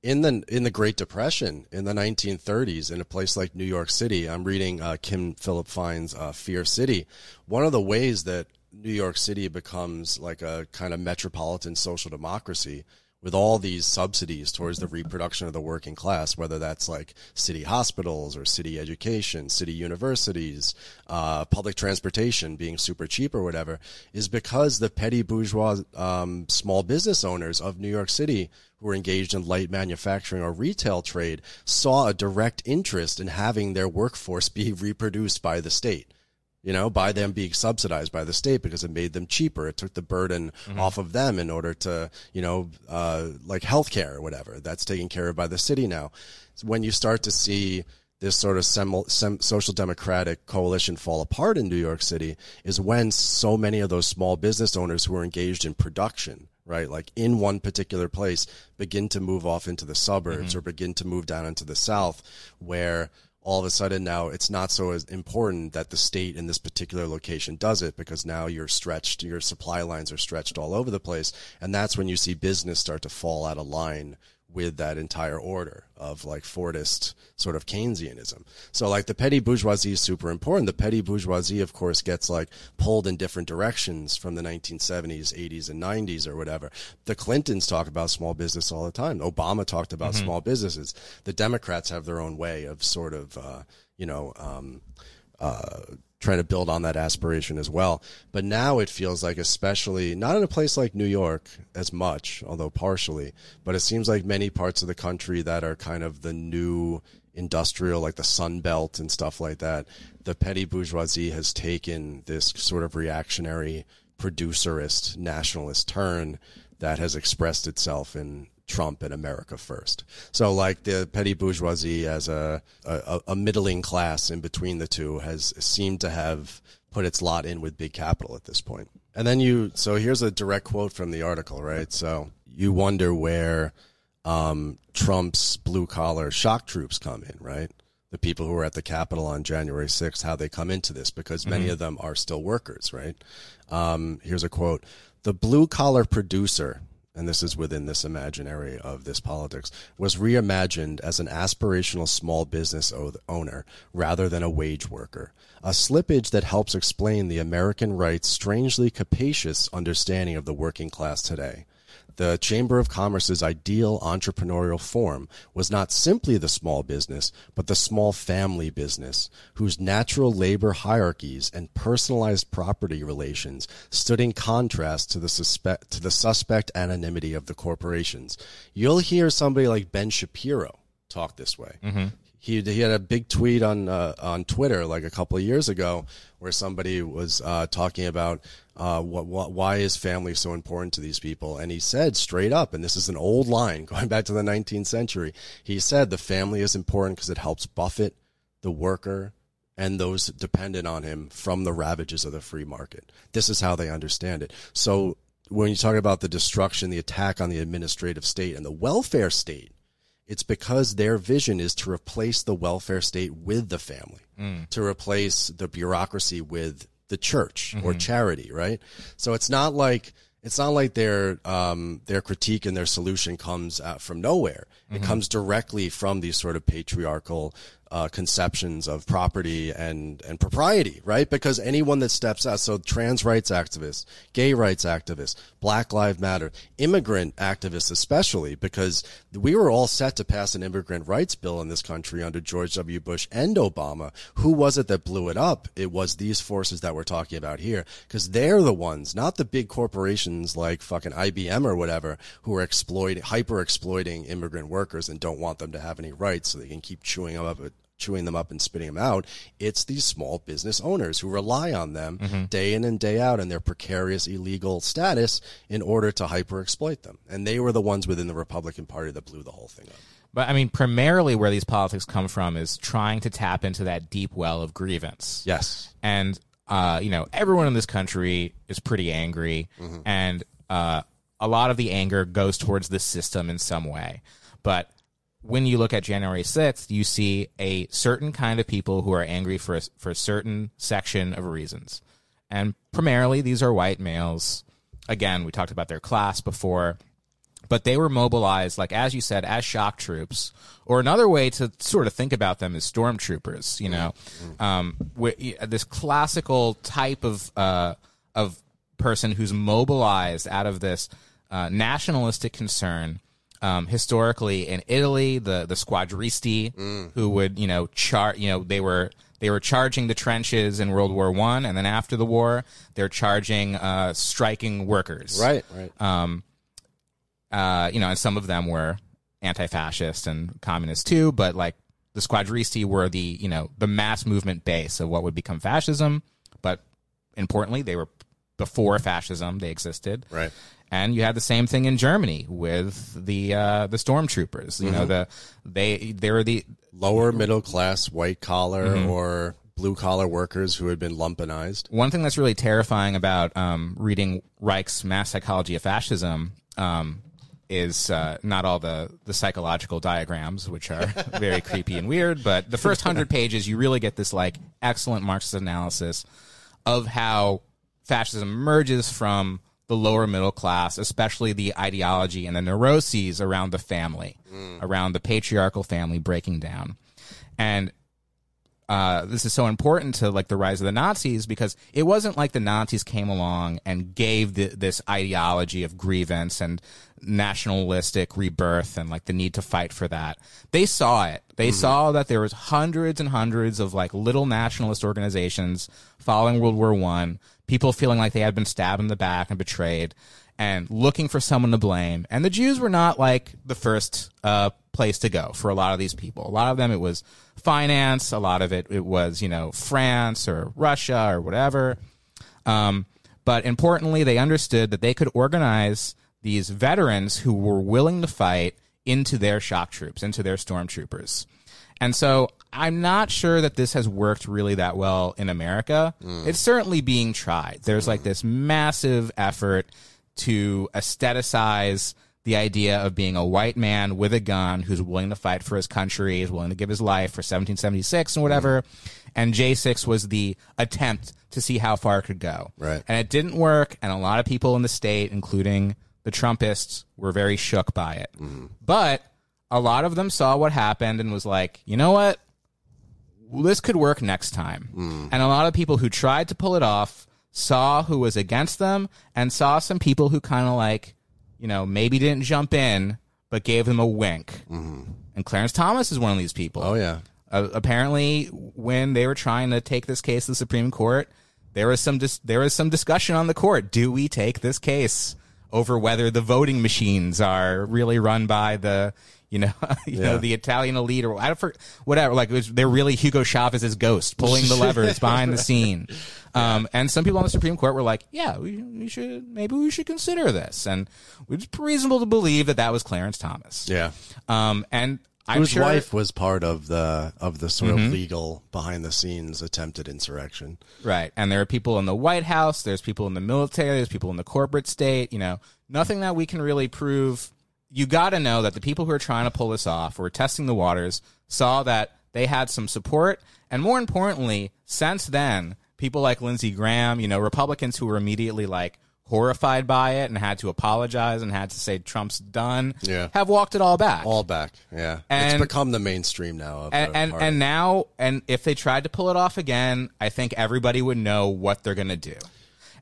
in the in the Great Depression in the 1930s, in a place like New York City, I'm reading uh, Kim Phillips-Fein's uh, Fear City. One of the ways that New York City becomes like a kind of metropolitan social democracy with all these subsidies towards the reproduction of the working class, whether that's like city hospitals or city education, city universities, uh, public transportation being super cheap or whatever, is because the petty bourgeois um, small business owners of New York City who were engaged in light manufacturing or retail trade saw a direct interest in having their workforce be reproduced by the state you know, by them being subsidized by the state because it made them cheaper. It took the burden mm-hmm. off of them in order to, you know, uh, like healthcare or whatever. That's taken care of by the city now. When you start to see this sort of sem- sem- social democratic coalition fall apart in New York City is when so many of those small business owners who are engaged in production right? Like in one particular place, begin to move off into the suburbs or begin to move down into the south where all of a sudden now it's not so as important that the state in this particular location does it because now you're stretched, your supply lines are stretched all over the place. And that's when you see business start to fall out of line with that entire order of like Fordist sort of Keynesianism. So like the petty bourgeoisie is super important. The petty bourgeoisie, of course, gets like pulled in different directions from the 1970s, 80s, and 90s or whatever. The Clintons talk about small business all the time. Obama talked about small businesses. The Democrats have their own way of sort of, uh, you know, um, uh, trying to build on that aspiration as well. But now it feels like, especially not in a place like New York as much, although partially, but it seems like many parts of the country that are kind of the new industrial, like the Sun Belt and stuff like that, the petty bourgeoisie has taken this sort of reactionary, producerist, nationalist turn that has expressed itself in Trump and America first. So like the petty bourgeoisie as a, a, a middling class in between the two has seemed to have put its lot in with big capital at this point. And then you, so here's a direct quote from the article, right? So you wonder where um, Trump's blue collar shock troops come in, right? The people who were at the Capitol on January 6th, how they come into this, because many of them are still workers, right? Um, here's a quote The blue collar producer, and this is within this imaginary of this politics, was reimagined as an aspirational small business owner rather than a wage worker. A slippage that helps explain the American right's strangely capacious understanding of the working class today. The Chamber of Commerce's ideal entrepreneurial form was not simply the small business, but the small family business, whose natural labor hierarchies and personalized property relations stood in contrast to the suspect to the suspect anonymity of the corporations. You'll hear somebody like Ben Shapiro talk this way. Mm-hmm. He, he had a big tweet on uh, on Twitter like a couple of years ago where somebody was uh, talking about uh, what, what why is family so important to these people? And he said straight up and this is an old line going back to the 19th century he said the family is important because it helps buffet the worker and those dependent on him from the ravages of the free market. This is how they understand it. So when you talk about the destruction the attack on the administrative state and the welfare state it's because their vision is to replace the welfare state with the family, mm. to replace the bureaucracy with the church or mm-hmm. charity, right? So it's not like it's not like their um, their critique and their solution comes from nowhere. It mm-hmm. comes directly from these sort of patriarchal uh, conceptions of property and and propriety, right? Because anyone that steps out, so trans rights activists, gay rights activists, Black Lives Matter, immigrant activists especially, because we were all set to pass an immigrant rights bill in this country under George W. Bush and Obama. Who was it that blew it up? It was these forces that we're talking about here, because they're the ones, not the big corporations like fucking IBM or whatever, who are exploiting, hyper exploiting immigrant workers and don't want them to have any rights so they can keep chewing them up chewing them up and spitting them out. It's these small business owners who rely on them day in and day out in their precarious illegal status in order to hyper exploit them. And they were the ones within the Republican Party that blew the whole thing up. But I mean, primarily where these politics come from is trying to tap into that deep well of grievance. Yes. and uh, you know everyone in this country is pretty angry, and uh, a lot of the anger goes towards the system in some way. But when you look at January sixth, you see a certain kind of people who are angry for a, for a certain section of reasons, and primarily these are white males. Again, we talked about their class before but they were mobilized, like as you said, as shock troops, or another way to sort of think about them is stormtroopers. You know, um, wi- this classical type of uh, of person who's mobilized out of this uh, nationalistic concern. Um, historically, in Italy, the the squadristi who would you know char you know they were they were charging the trenches in World War One, and then after the war, they're charging uh, striking workers Right, right. Um, uh, you know, and some of them were anti-fascist and communist too, but like the squadristi were the, you know, the mass movement base of what would become fascism. But importantly, they were before fascism; they existed. Right. And you had the same thing in Germany with the uh, the stormtroopers. You know, the they they were the Lower middle class, white collar, Mm-hmm. or blue collar workers who had been lumpenized. One thing that's really terrifying about um, reading Reich's Mass Psychology of Fascism um, is uh, not all the, the psychological diagrams, which are very creepy and weird, but the first hundred pages, you really get this like excellent Marxist analysis of how fascism emerges from the lower middle class, especially the ideology and the neuroses around the family, around the patriarchal family breaking down. And uh, this is so important to like the rise of the Nazis because it wasn't like the Nazis came along and gave the, this ideology of grievance and nationalistic rebirth and like the need to fight for that. They saw it. They saw that there was hundreds and hundreds of like little nationalist organizations following World War One, people feeling like they had been stabbed in the back and betrayed and looking for someone to blame. And the Jews were not like the first uh, place to go for a lot of these people. A lot of them, it was finance. A lot of it, it was, you know, France or Russia or whatever. Um, but importantly, they understood that they could organize these veterans who were willing to fight into their shock troops, into their stormtroopers. And so I'm not sure that this has worked really that well in America. Mm. It's certainly being tried. There's like mm. this massive effort to aestheticize the idea of being a white man with a gun who's willing to fight for his country, is willing to give his life for 1776 and whatever. Mm. And J6 was the attempt to see how far it could go. Right. And it didn't work. And a lot of people in the state, including the Trumpists, were very shook by it. But a lot of them saw what happened and was like, you know what? This could work next time. And a lot of people who tried to pull it off saw who was against them and saw some people who kind of like, you know, maybe didn't jump in, but gave them a wink. And Clarence Thomas is one of these people. Oh yeah. Uh, apparently, when they were trying to take this case to the Supreme Court, there was some dis- there was some discussion on the court. Do we take this case over whether the voting machines are really run by the you know you know the Italian elite or whatever? Like was, they're really Hugo Chavez's ghost pulling the levers behind the scene. Um, and some people on the Supreme Court were like, "Yeah, we, we should maybe we should consider this," and it's reasonable to believe that that was Clarence Thomas. Yeah. Um, and I'm Whose sure wife was part of the of the sort of mm-hmm. legal behind the scenes attempted insurrection. Right. And there are people in the White House, there's people in the military, there's people in the corporate state, you know, nothing that we can really prove. You got to know that the people who are trying to pull this off, who are testing the waters, saw that they had some support. And more importantly, since then, people like Lindsey Graham, you know, Republicans who were immediately like horrified by it and had to apologize and had to say Trump's done, Yeah. have walked it all back. All back. Yeah. And- it's become the mainstream now of and and, and now and if they tried to pull it off again i think everybody would know what they're going to do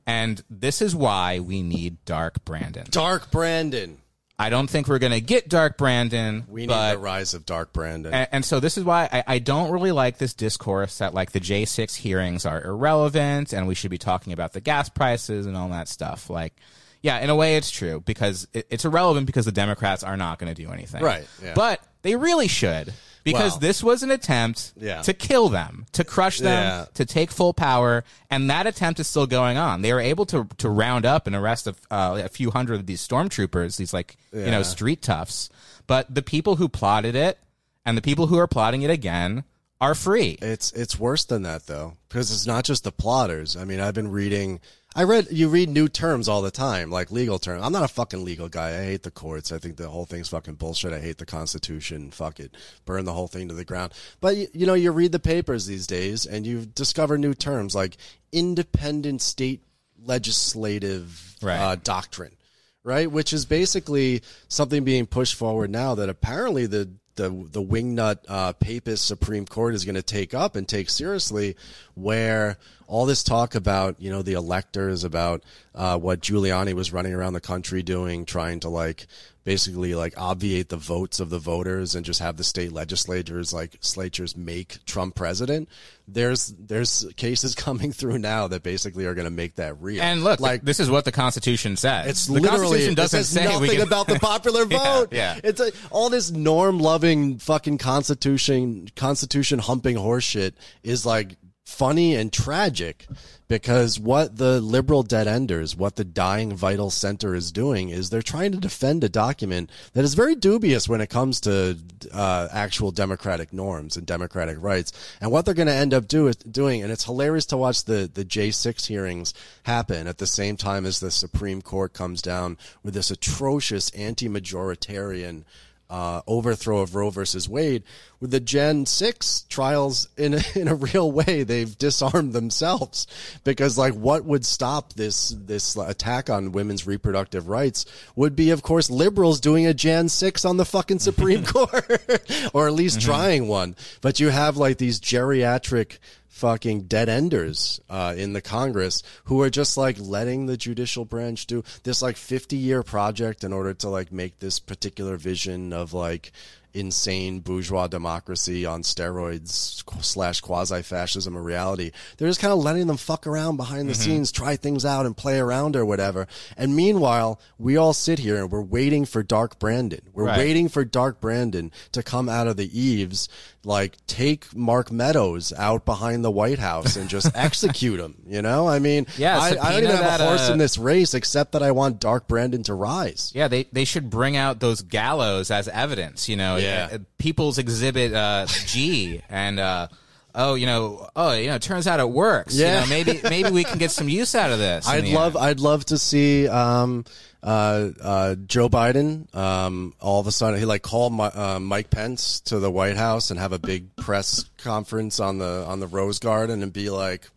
and this is why we need dark brandon Dark Brandon. I don't think we're going to get dark brandon We need the rise of Dark Brandon. and, and so this is why I, I don't really like this discourse that like the J6 hearings are irrelevant and we should be talking about the gas prices and all that stuff. Like, yeah, in a way it's true because it, it's irrelevant because the Democrats are not going to do anything. Right, yeah. But they really should because Well- this was an attempt Yeah. to kill them, to crush them, Yeah. to take full power. And that attempt is still going on. They were able to, to round up and arrest a, uh, a few hundred of these stormtroopers, these like, you know, street toughs. But the people who plotted it and the people who are plotting it again are free. It's it's worse than that though, because it's not just the plotters. I mean, I've been reading. I read you read new terms all the time, like legal terms. I'm not a fucking legal guy. I hate the courts. I think the whole thing's fucking bullshit. I hate the Constitution. Fuck it, burn the whole thing to the ground. But you, you know, you read the papers these days, and you discover new terms like independent state legislative Right. uh, doctrine right? Which is basically something being pushed forward now that apparently the the the wingnut uh, papist Supreme Court is going to take up and take seriously, where all this talk about you know the electors about uh, what Giuliani was running around the country doing, trying to like basically like obviate the votes of the voters and just have the state legislatures like slatures make Trump president. There's there's cases coming through now that basically are going to make that real. And look, like this is what the Constitution says. it's the literally Constitution doesn't this say nothing can, about the popular Yeah, vote. yeah. it's a, all this norm loving fucking constitution constitution humping horseshit is like funny and tragic because what the liberal dead enders, what the dying vital center is doing is they're trying to defend a document that is very dubious when it comes to uh, actual democratic norms and democratic rights. And what they're going to end up do, doing, and it's hilarious to watch the, the J6 hearings happen at the same time as the Supreme Court comes down with this atrocious anti-majoritarian uh, overthrow of Roe versus Wade. With the Gen 6 trials, in a, in a real way, they've disarmed themselves because, like, what would stop this, this attack on women's reproductive rights would be, of course, liberals doing a Gen 6 on the fucking Supreme Court or at least mm-hmm. trying one. But you have, like, these geriatric fucking dead enders uh, in the Congress who are just like letting the judicial branch do this like 50 year project in order to like make this particular vision of like insane bourgeois democracy on steroids slash quasi fascism a reality. They're just kind of letting them fuck around behind the mm-hmm. scenes, try things out and play around or whatever. And meanwhile, we all sit here and we're waiting for Dark Brandon. We're right. waiting for Dark Brandon to come out of the eaves, like take Mark Meadows out behind the White House and just execute him. You know, I mean, yeah, I, I don't even have a horse uh, in this race except that I want Dark Brandon to rise. Yeah, they they should bring out those gallows as evidence. You know, yeah. Uh, People's Exhibit uh, G and. Uh, oh, you know, oh, you know, it turns out it works. Yeah. You know, maybe maybe we can get some use out of this. I'd love end. I'd love to see um, uh, uh, Joe Biden um, all of a sudden he like call my, uh, Mike Pence to the White House and have a big press conference on the on the Rose Garden and be like.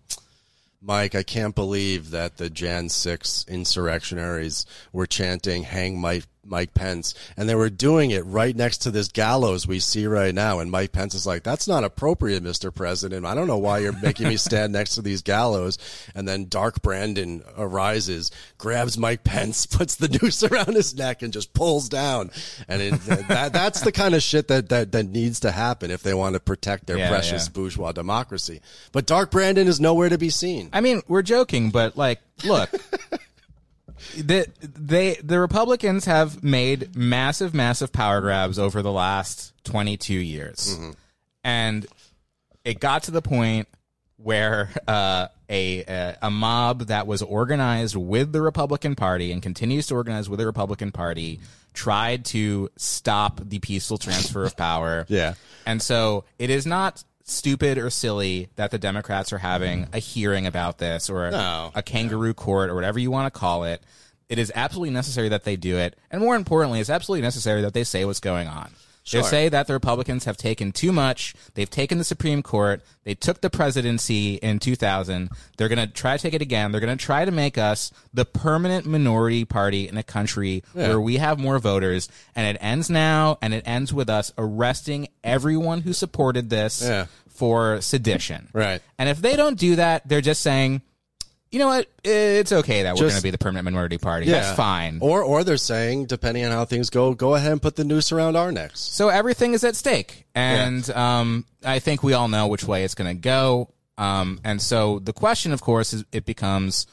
Mike, I can't believe that the Jan 6 insurrectionaries were chanting, hang Mike, Mike Pence, and they were doing it right next to this gallows we see right now. And Mike Pence is like, "That's not appropriate, Mr. President. I don't know why you're making me stand next to these gallows." And then Dark Brandon arises, grabs Mike Pence, puts the noose around his neck, and just pulls down. And it, that, that's the kind of shit that, that that needs to happen if they want to protect their yeah, precious yeah. bourgeois democracy. But Dark Brandon is nowhere to be seen. I mean, we're joking, but like, look. the they the Republicans have made massive, massive power grabs over the last twenty two years, mm-hmm. and it got to the point where uh, a, a, a mob that was organized with the Republican Party and continues to organize with the Republican Party tried to stop the peaceful transfer of power. yeah, and so it is not stupid or silly that the Democrats are having mm. a hearing about this or no. a kangaroo court or whatever you want to call it. It is absolutely necessary that they do it. And more importantly, it's absolutely necessary that they say what's going on. Sure. They say that the Republicans have taken too much. They've taken the Supreme Court. They took the presidency in 2000. They're going to try to take it again. They're going to try to make us the permanent minority party in a country yeah. where we have more voters. And it ends now, and it ends with us arresting everyone who supported this yeah. for sedition. Right. And if they don't do that, they're just saying, you know what? It's okay that we're going to be the permanent minority party. Yeah. That's fine. Or, or they're saying, depending on how things go, go ahead and put the noose around our necks. So everything is at stake, and yeah. um, I think we all know which way it's going to go. Um, and so the question, of course, is it becomes,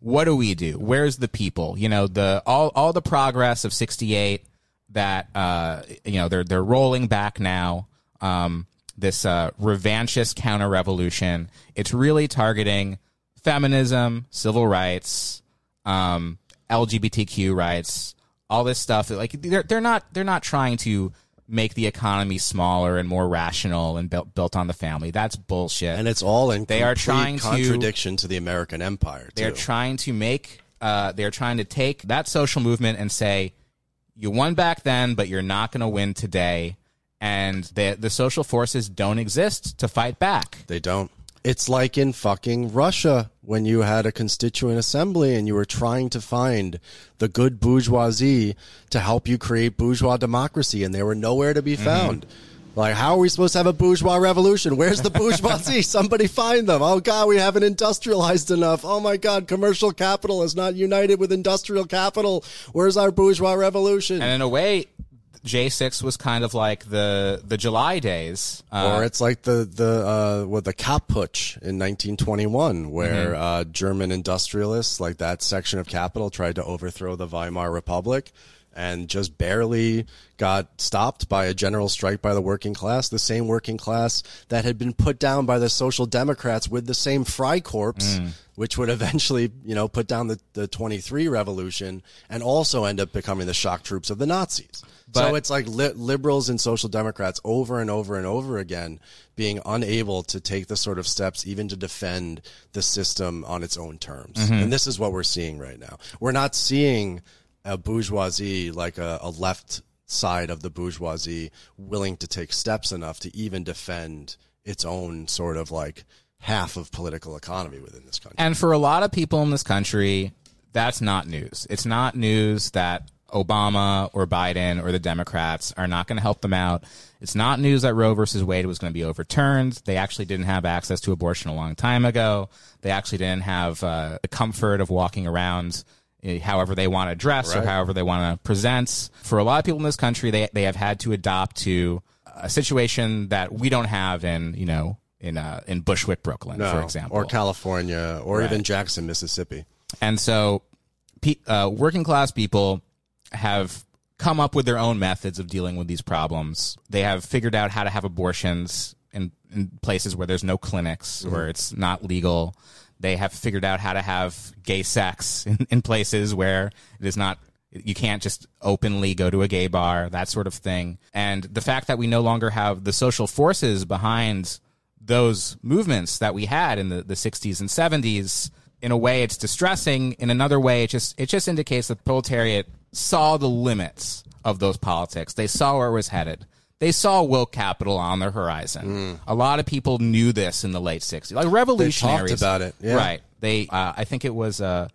what do we do? Where's the people? You know, the all all the progress of '68 that uh, you know they're they're rolling back now. Um, this uh, revanchist counter revolution. It's really targeting feminism, civil rights, um, LGBTQ rights, all this stuff. Like they're they're not they're not trying to make the economy smaller and more rational and built built on the family. That's bullshit. And it's all in they are trying contradiction to, to the American empire. They're trying to make uh, they're trying to take that social movement and say you won back then, but you're not going to win today. And the the social forces don't exist to fight back. They don't. It's like in fucking Russia when you had a constituent assembly and you were trying to find the good bourgeoisie to help you create bourgeois democracy and they were nowhere to be mm-hmm. found. Mm-hmm. Like, how are we supposed to have a bourgeois revolution? Where's the bourgeoisie? Somebody find them. Oh God, we haven't industrialized enough. Oh my God, commercial capital is not united with industrial capital. Where's our bourgeois revolution? And in a way, J6 was kind of like the the July days, uh, or it's like the the uh, what the Kapp-Putsch in 1921, where mm-hmm. uh, German industrialists, like that section of capital, tried to overthrow the Weimar Republic, and just barely got stopped by a general strike by the working class, the same working class that had been put down by the social democrats with the same Freikorps, mm. which would eventually, you know, put down the, the 23 revolution and also end up becoming the shock troops of the Nazis. But, so it's like li- liberals and social democrats over and over and over again being unable to take the sort of steps even to defend the system on its own terms. Mm-hmm. And this is what we're seeing right now. We're not seeing a bourgeoisie, like a, a left side of the bourgeoisie, willing to take steps enough to even defend its own sort of like half of political economy within this country. And for a lot of people in this country, that's not news. It's not news that Obama or Biden or the Democrats are not going to help them out. It's not news that Roe versus Wade was going to be overturned. They actually didn't have access to abortion a long time ago. They actually didn't have uh, the comfort of walking around Eh, however they want to dress right. or however they want to present. For a lot of people in this country, they they have had to adopt to a situation that we don't have in you know in uh, in Bushwick, Brooklyn, no, for example, or California, or right. even Jackson, Mississippi. And so, uh, working class people have come up with their own methods of dealing with these problems. They have figured out how to have abortions in, in places where there's no clinics, mm-hmm. where it's not legal. They have figured out how to have gay sex in, in places where it is not you can't just openly go to a gay bar, that sort of thing. And the fact that we no longer have the social forces behind those movements that we had in the, the 60s and 70s, in a way it's distressing. In another way, it just it just indicates that the proletariat saw the limits of those politics. They saw where it was headed they saw woke capital on their horizon. Mm. A lot of people knew this in the late 60s. Like revolutionaries. They talked about it. Yeah. Right. They, uh, I think it was, uh,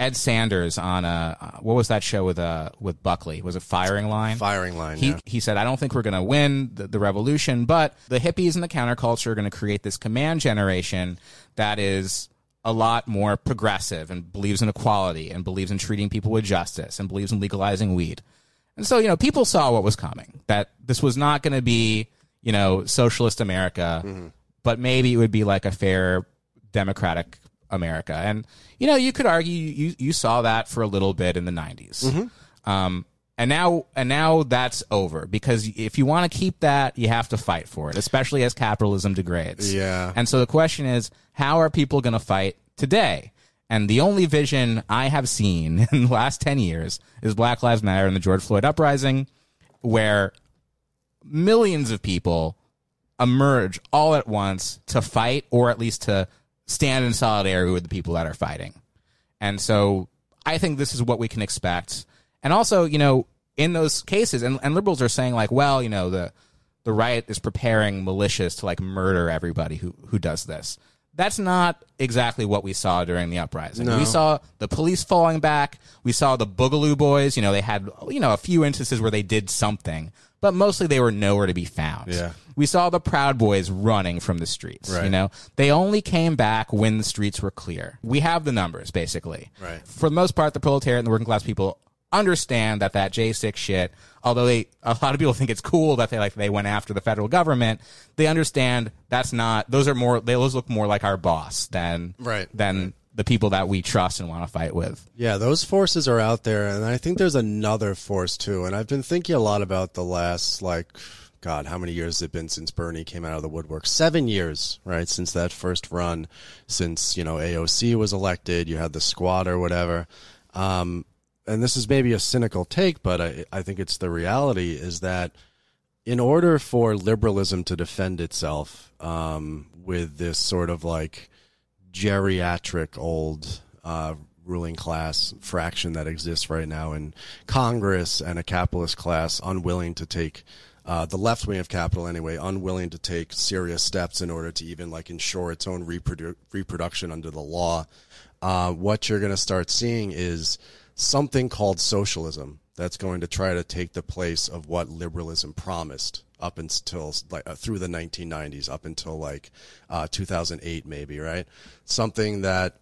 Ed Sanders on a uh, what was that show with uh with Buckley? Was it Firing Line? Firing Line. He yeah. he said, I don't think we're going to win the, the revolution, but the hippies and the counterculture are going to create this command generation that is a lot more progressive and believes in equality and believes in treating people with justice and believes in legalizing weed. And so, you know, people saw what was coming, that this was not going to be, you know, socialist America, mm-hmm. but maybe it would be like a fair democratic America. And, you know, you could argue you, you saw that for a little bit in the 90s. Mm-hmm. Um, and now, and now that's over because if you want to keep that, you have to fight for it, especially as capitalism degrades. Yeah. And so the question is, how are people going to fight today? And the only vision I have seen in the last 10 years is Black Lives Matter and the George Floyd uprising, where millions of people emerge all at once to fight or at least to stand in solidarity with the people that are fighting. And so I think this is what we can expect. And also, you know, in those cases, and, and liberals are saying like, well, you know, the the right is preparing militias to like murder everybody who who does this that's not exactly what we saw during the uprising. No. We saw the police falling back. We saw the Boogaloo Boys. You know, they had you know a few instances where they did something, but mostly they were nowhere to be found. Yeah. We saw the Proud Boys running from the streets. Right. You know, they only came back when the streets were clear. We have the numbers basically. Right. For the most part, the proletariat and the working class people understand that that J6 shit, although they a lot of people think it's cool that they like they went after the federal government, they understand that's not those are more they those look more like our boss than right than right. the people that we trust and want to fight with. Yeah, those forces are out there and I think there's another force too. And I've been thinking a lot about the last like God, how many years has it been since Bernie came out of the woodwork? Seven years, right? Since that first run, since, you know, AOC was elected, you had the squad or whatever. Um, and this is maybe a cynical take, but I, I think it's the reality is that in order for liberalism to defend itself um, with this sort of like geriatric old uh, ruling class fraction that exists right now in Congress and a capitalist class unwilling to take uh, the left wing of capital anyway, unwilling to take serious steps in order to even like ensure its own reprodu- reproduction under the law. Uh, what you're going to start seeing is something called socialism that's going to try to take the place of what liberalism promised up until like uh, through the 1990s up until like uh, 2008 maybe right something that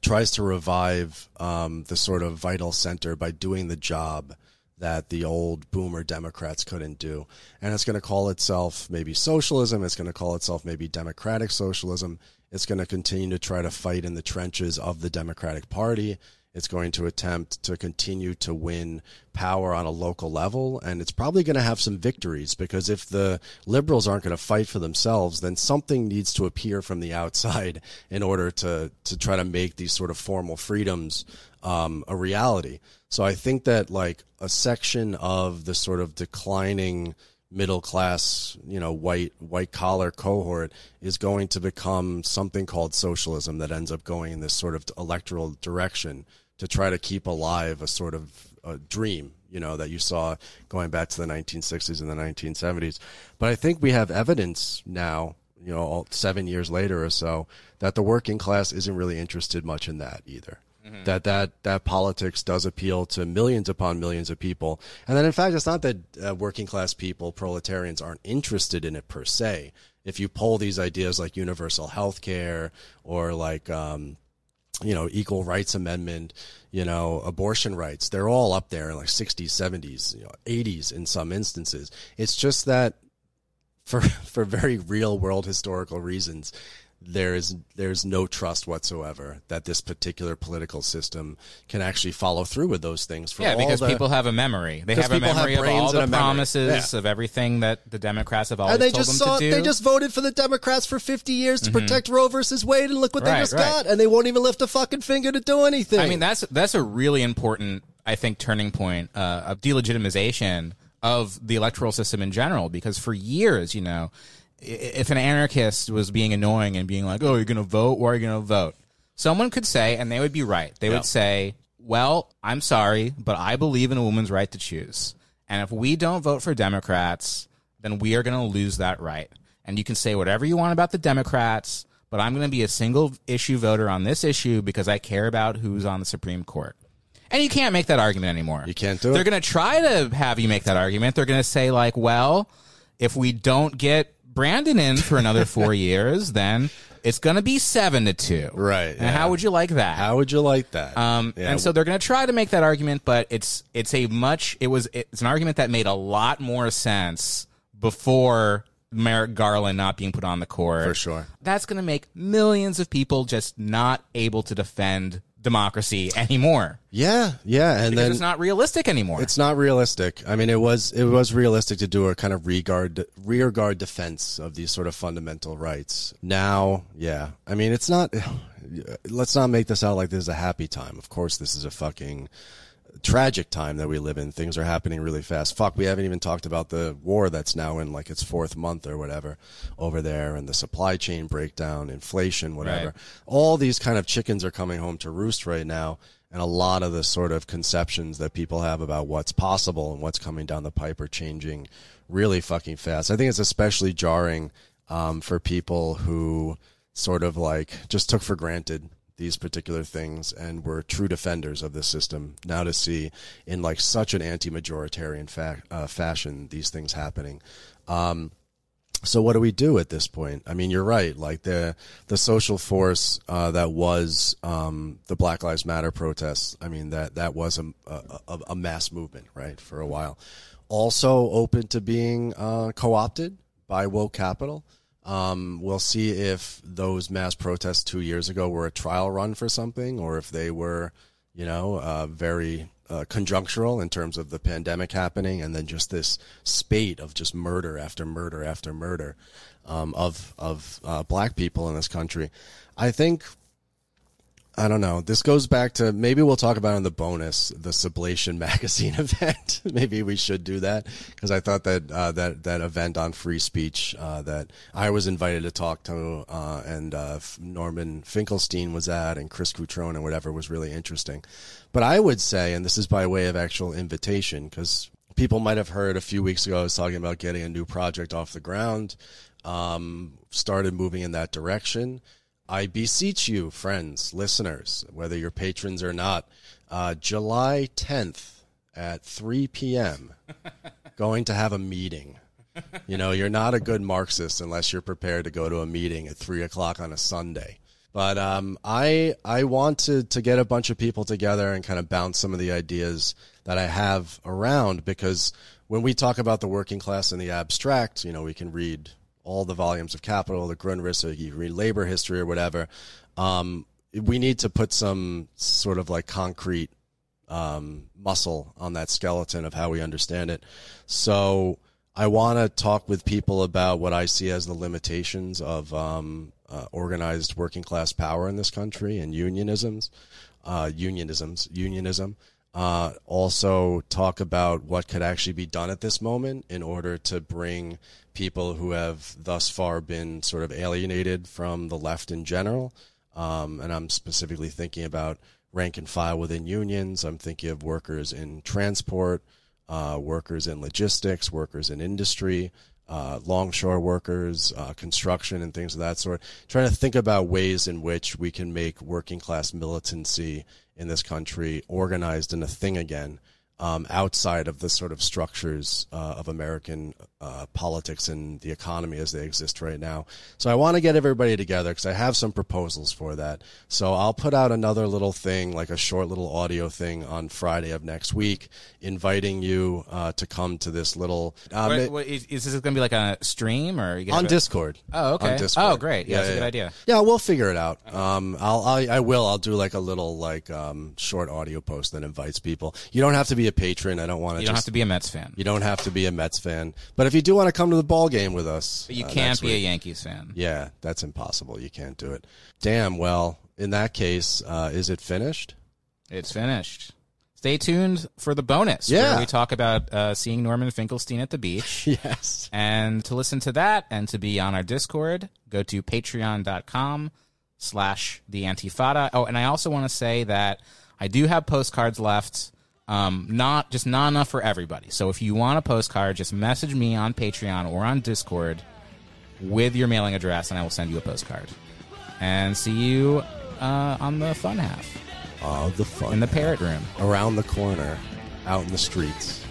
tries to revive um, the sort of vital center by doing the job that the old boomer Democrats couldn't do. And it's going to call itself maybe socialism. It's going to call itself maybe democratic socialism. It's going to continue to try to fight in the trenches of the Democratic Party It's going to attempt to continue to win power on a local level, and it's probably going to have some victories because if the liberals aren't going to fight for themselves, then something needs to appear from the outside in order to to try to make these sort of formal freedoms um, a reality. So I think that like a section of the sort of declining middle class, you know, white white collar cohort is going to become something called socialism that ends up going in this sort of electoral direction to try to keep alive a sort of a dream, you know, that you saw going back to the 1960s and the 1970s. But I think we have evidence now, you know, all, seven years later or so, that the working class isn't really interested much in that either. Mm-hmm. That that that politics does appeal to millions upon millions of people, and then in fact, it's not that uh, working class people, proletarians, aren't interested in it per se. If you pull these ideas like universal health care or like um, you know, equal rights amendment, you know, abortion rights, they're all up there in like 60s, 70s, you know, 80s in some instances. It's just that for for very real world historical reasons, there is there's no trust whatsoever that this particular political system can actually follow through with those things. For yeah, because the, people have a memory. They have a memory have of all the promises yeah. of everything that the Democrats have always and they told just them saw, to do. They just voted for the Democrats for 50 years to mm-hmm. protect Roe versus Wade, and look what right, they just right. got. And they won't even lift a fucking finger to do anything. I mean, that's that's a really important, I think, turning point uh, of delegitimization of the electoral system in general. Because for years, you know if an anarchist was being annoying and being like, "Oh, you're going to vote? Why are you going to vote?" Someone could say, and they would be right. They would say, "Well, I'm sorry, but I believe in a woman's right to choose, and if we don't vote for Democrats, then we are going to lose that right." And you can say whatever you want about the Democrats, but I'm going to be a single issue voter on this issue because I care about who's on the Supreme Court. And you can't make that argument anymore. You can't do it. They're going to try to have you make that argument. They're going to say like, "Well, if we don't get Brandon in for another four years, then it's going to be seven to two. Right. And yeah. how would you like that? How would you like that? Um, yeah. and so they're going to try to make that argument, but it's, it's a much, it was, it's an argument that made a lot more sense before Merrick Garland not being put on the court. For sure. That's going to make millions of people just not able to defend democracy anymore. Yeah, yeah, and then it's not realistic anymore. It's not realistic. I mean, it was it was realistic to do a kind of regard rear guard defense of these sort of fundamental rights. Now, yeah, I mean, it's not. Let's not make this out like this is a happy time. Of course, this is a fucking tragic time that we live in. Things are happening really fast. Fuck, we haven't even talked about the war that's now in like its fourth month or whatever over there and the supply chain breakdown, inflation, whatever. Right. All these kind of chickens are coming home to roost right now. And a lot of the sort of conceptions that people have about what's possible and what's coming down the pipe are changing really fucking fast. I think it's especially jarring um, for people who sort of like just took for granted these particular things and were true defenders of the system. Now to see in like such an anti-majoritarian fa- uh, fashion these things happening. Um, so what do we do at this point? I mean, you're right. Like the the social force uh, that was um, the Black Lives Matter protests. I mean that that was a, a, a mass movement, right, for a while. Also open to being uh, co-opted by woke capital. Um, we'll see if those mass protests two years ago were a trial run for something, or if they were, you know, uh, very uh, conjunctural in terms of the pandemic happening, and then just this spate of just murder after murder after murder um, of of uh, black people in this country. I think I don't know. This goes back to maybe we'll talk about in the bonus the Sublation magazine event. maybe we should do that because I thought that uh, that that event on free speech uh, that I was invited to talk to uh, and uh, Norman Finkelstein was at and Chris Cutrone and whatever was really interesting. But I would say, and this is by way of actual invitation, because people might have heard a few weeks ago I was talking about getting a new project off the ground. Um, started moving in that direction. I beseech you, friends, listeners, whether you're patrons or not, uh, July 10th at 3 p.m., going to have a meeting. You know, you're not a good Marxist unless you're prepared to go to a meeting at 3 o'clock on a Sunday. But um, I I want to, to get a bunch of people together and kind of bounce some of the ideas that I have around because when we talk about the working class in the abstract, you know, we can read all the volumes of Capital, the Grundrisse, or you read labor history or whatever. Um, we need to put some sort of like concrete um, muscle on that skeleton of how we understand it. So I want to talk with people about what I see as the limitations of um, uh, organized working class power in this country and unionisms, uh, unionisms, unionism. Uh, also talk about what could actually be done at this moment in order to bring people who have thus far been sort of alienated from the left in general. Um, and I'm specifically thinking about rank and file within unions. I'm thinking of workers in transport, uh, workers in logistics, workers in industry, uh, longshore workers, uh, construction, and things of that sort. Trying to think about ways in which we can make working class militancy in this country organized in a thing again um, outside of the sort of structures uh, of American uh, politics and the economy as they exist right now. So I want to get everybody together because I have some proposals for that. So I'll put out another little thing, like a short little audio thing on Friday of next week, inviting you uh, to come to this little. Um, What- what- is, is this going to be like a stream or are you gonna on Discord. Oh, okay. On Discord. Oh, great. Yeah, that's a good idea. Yeah, we'll figure it out. Um, I'll, I, I will. I'll do like a little like um, short audio post that invites people. You don't have to be a patron. I don't want to. You don't have to be a Mets fan, You don't have to be a Mets fan, but if you do want to come to the ball game with us, but you uh, can't be a week- Yankees fan. Yeah, that's impossible. You can't do it. Damn. Well, in that case, uh, is it finished? It's finished. Stay tuned for the bonus. Yeah. where we talk about uh, seeing Norman Finkelstein at the beach. Yes. And to listen to that and to be on our Discord, go to patreon.com slash the antifada. Oh, and I also want to say that I do have postcards left. Um, not just not enough for everybody. So if you want a postcard, just message me on Patreon or on Discord with your mailing address, and I will send you a postcard. And see you uh, on the fun half Oh, the fun in the parrot room. around the corner, out in the streets.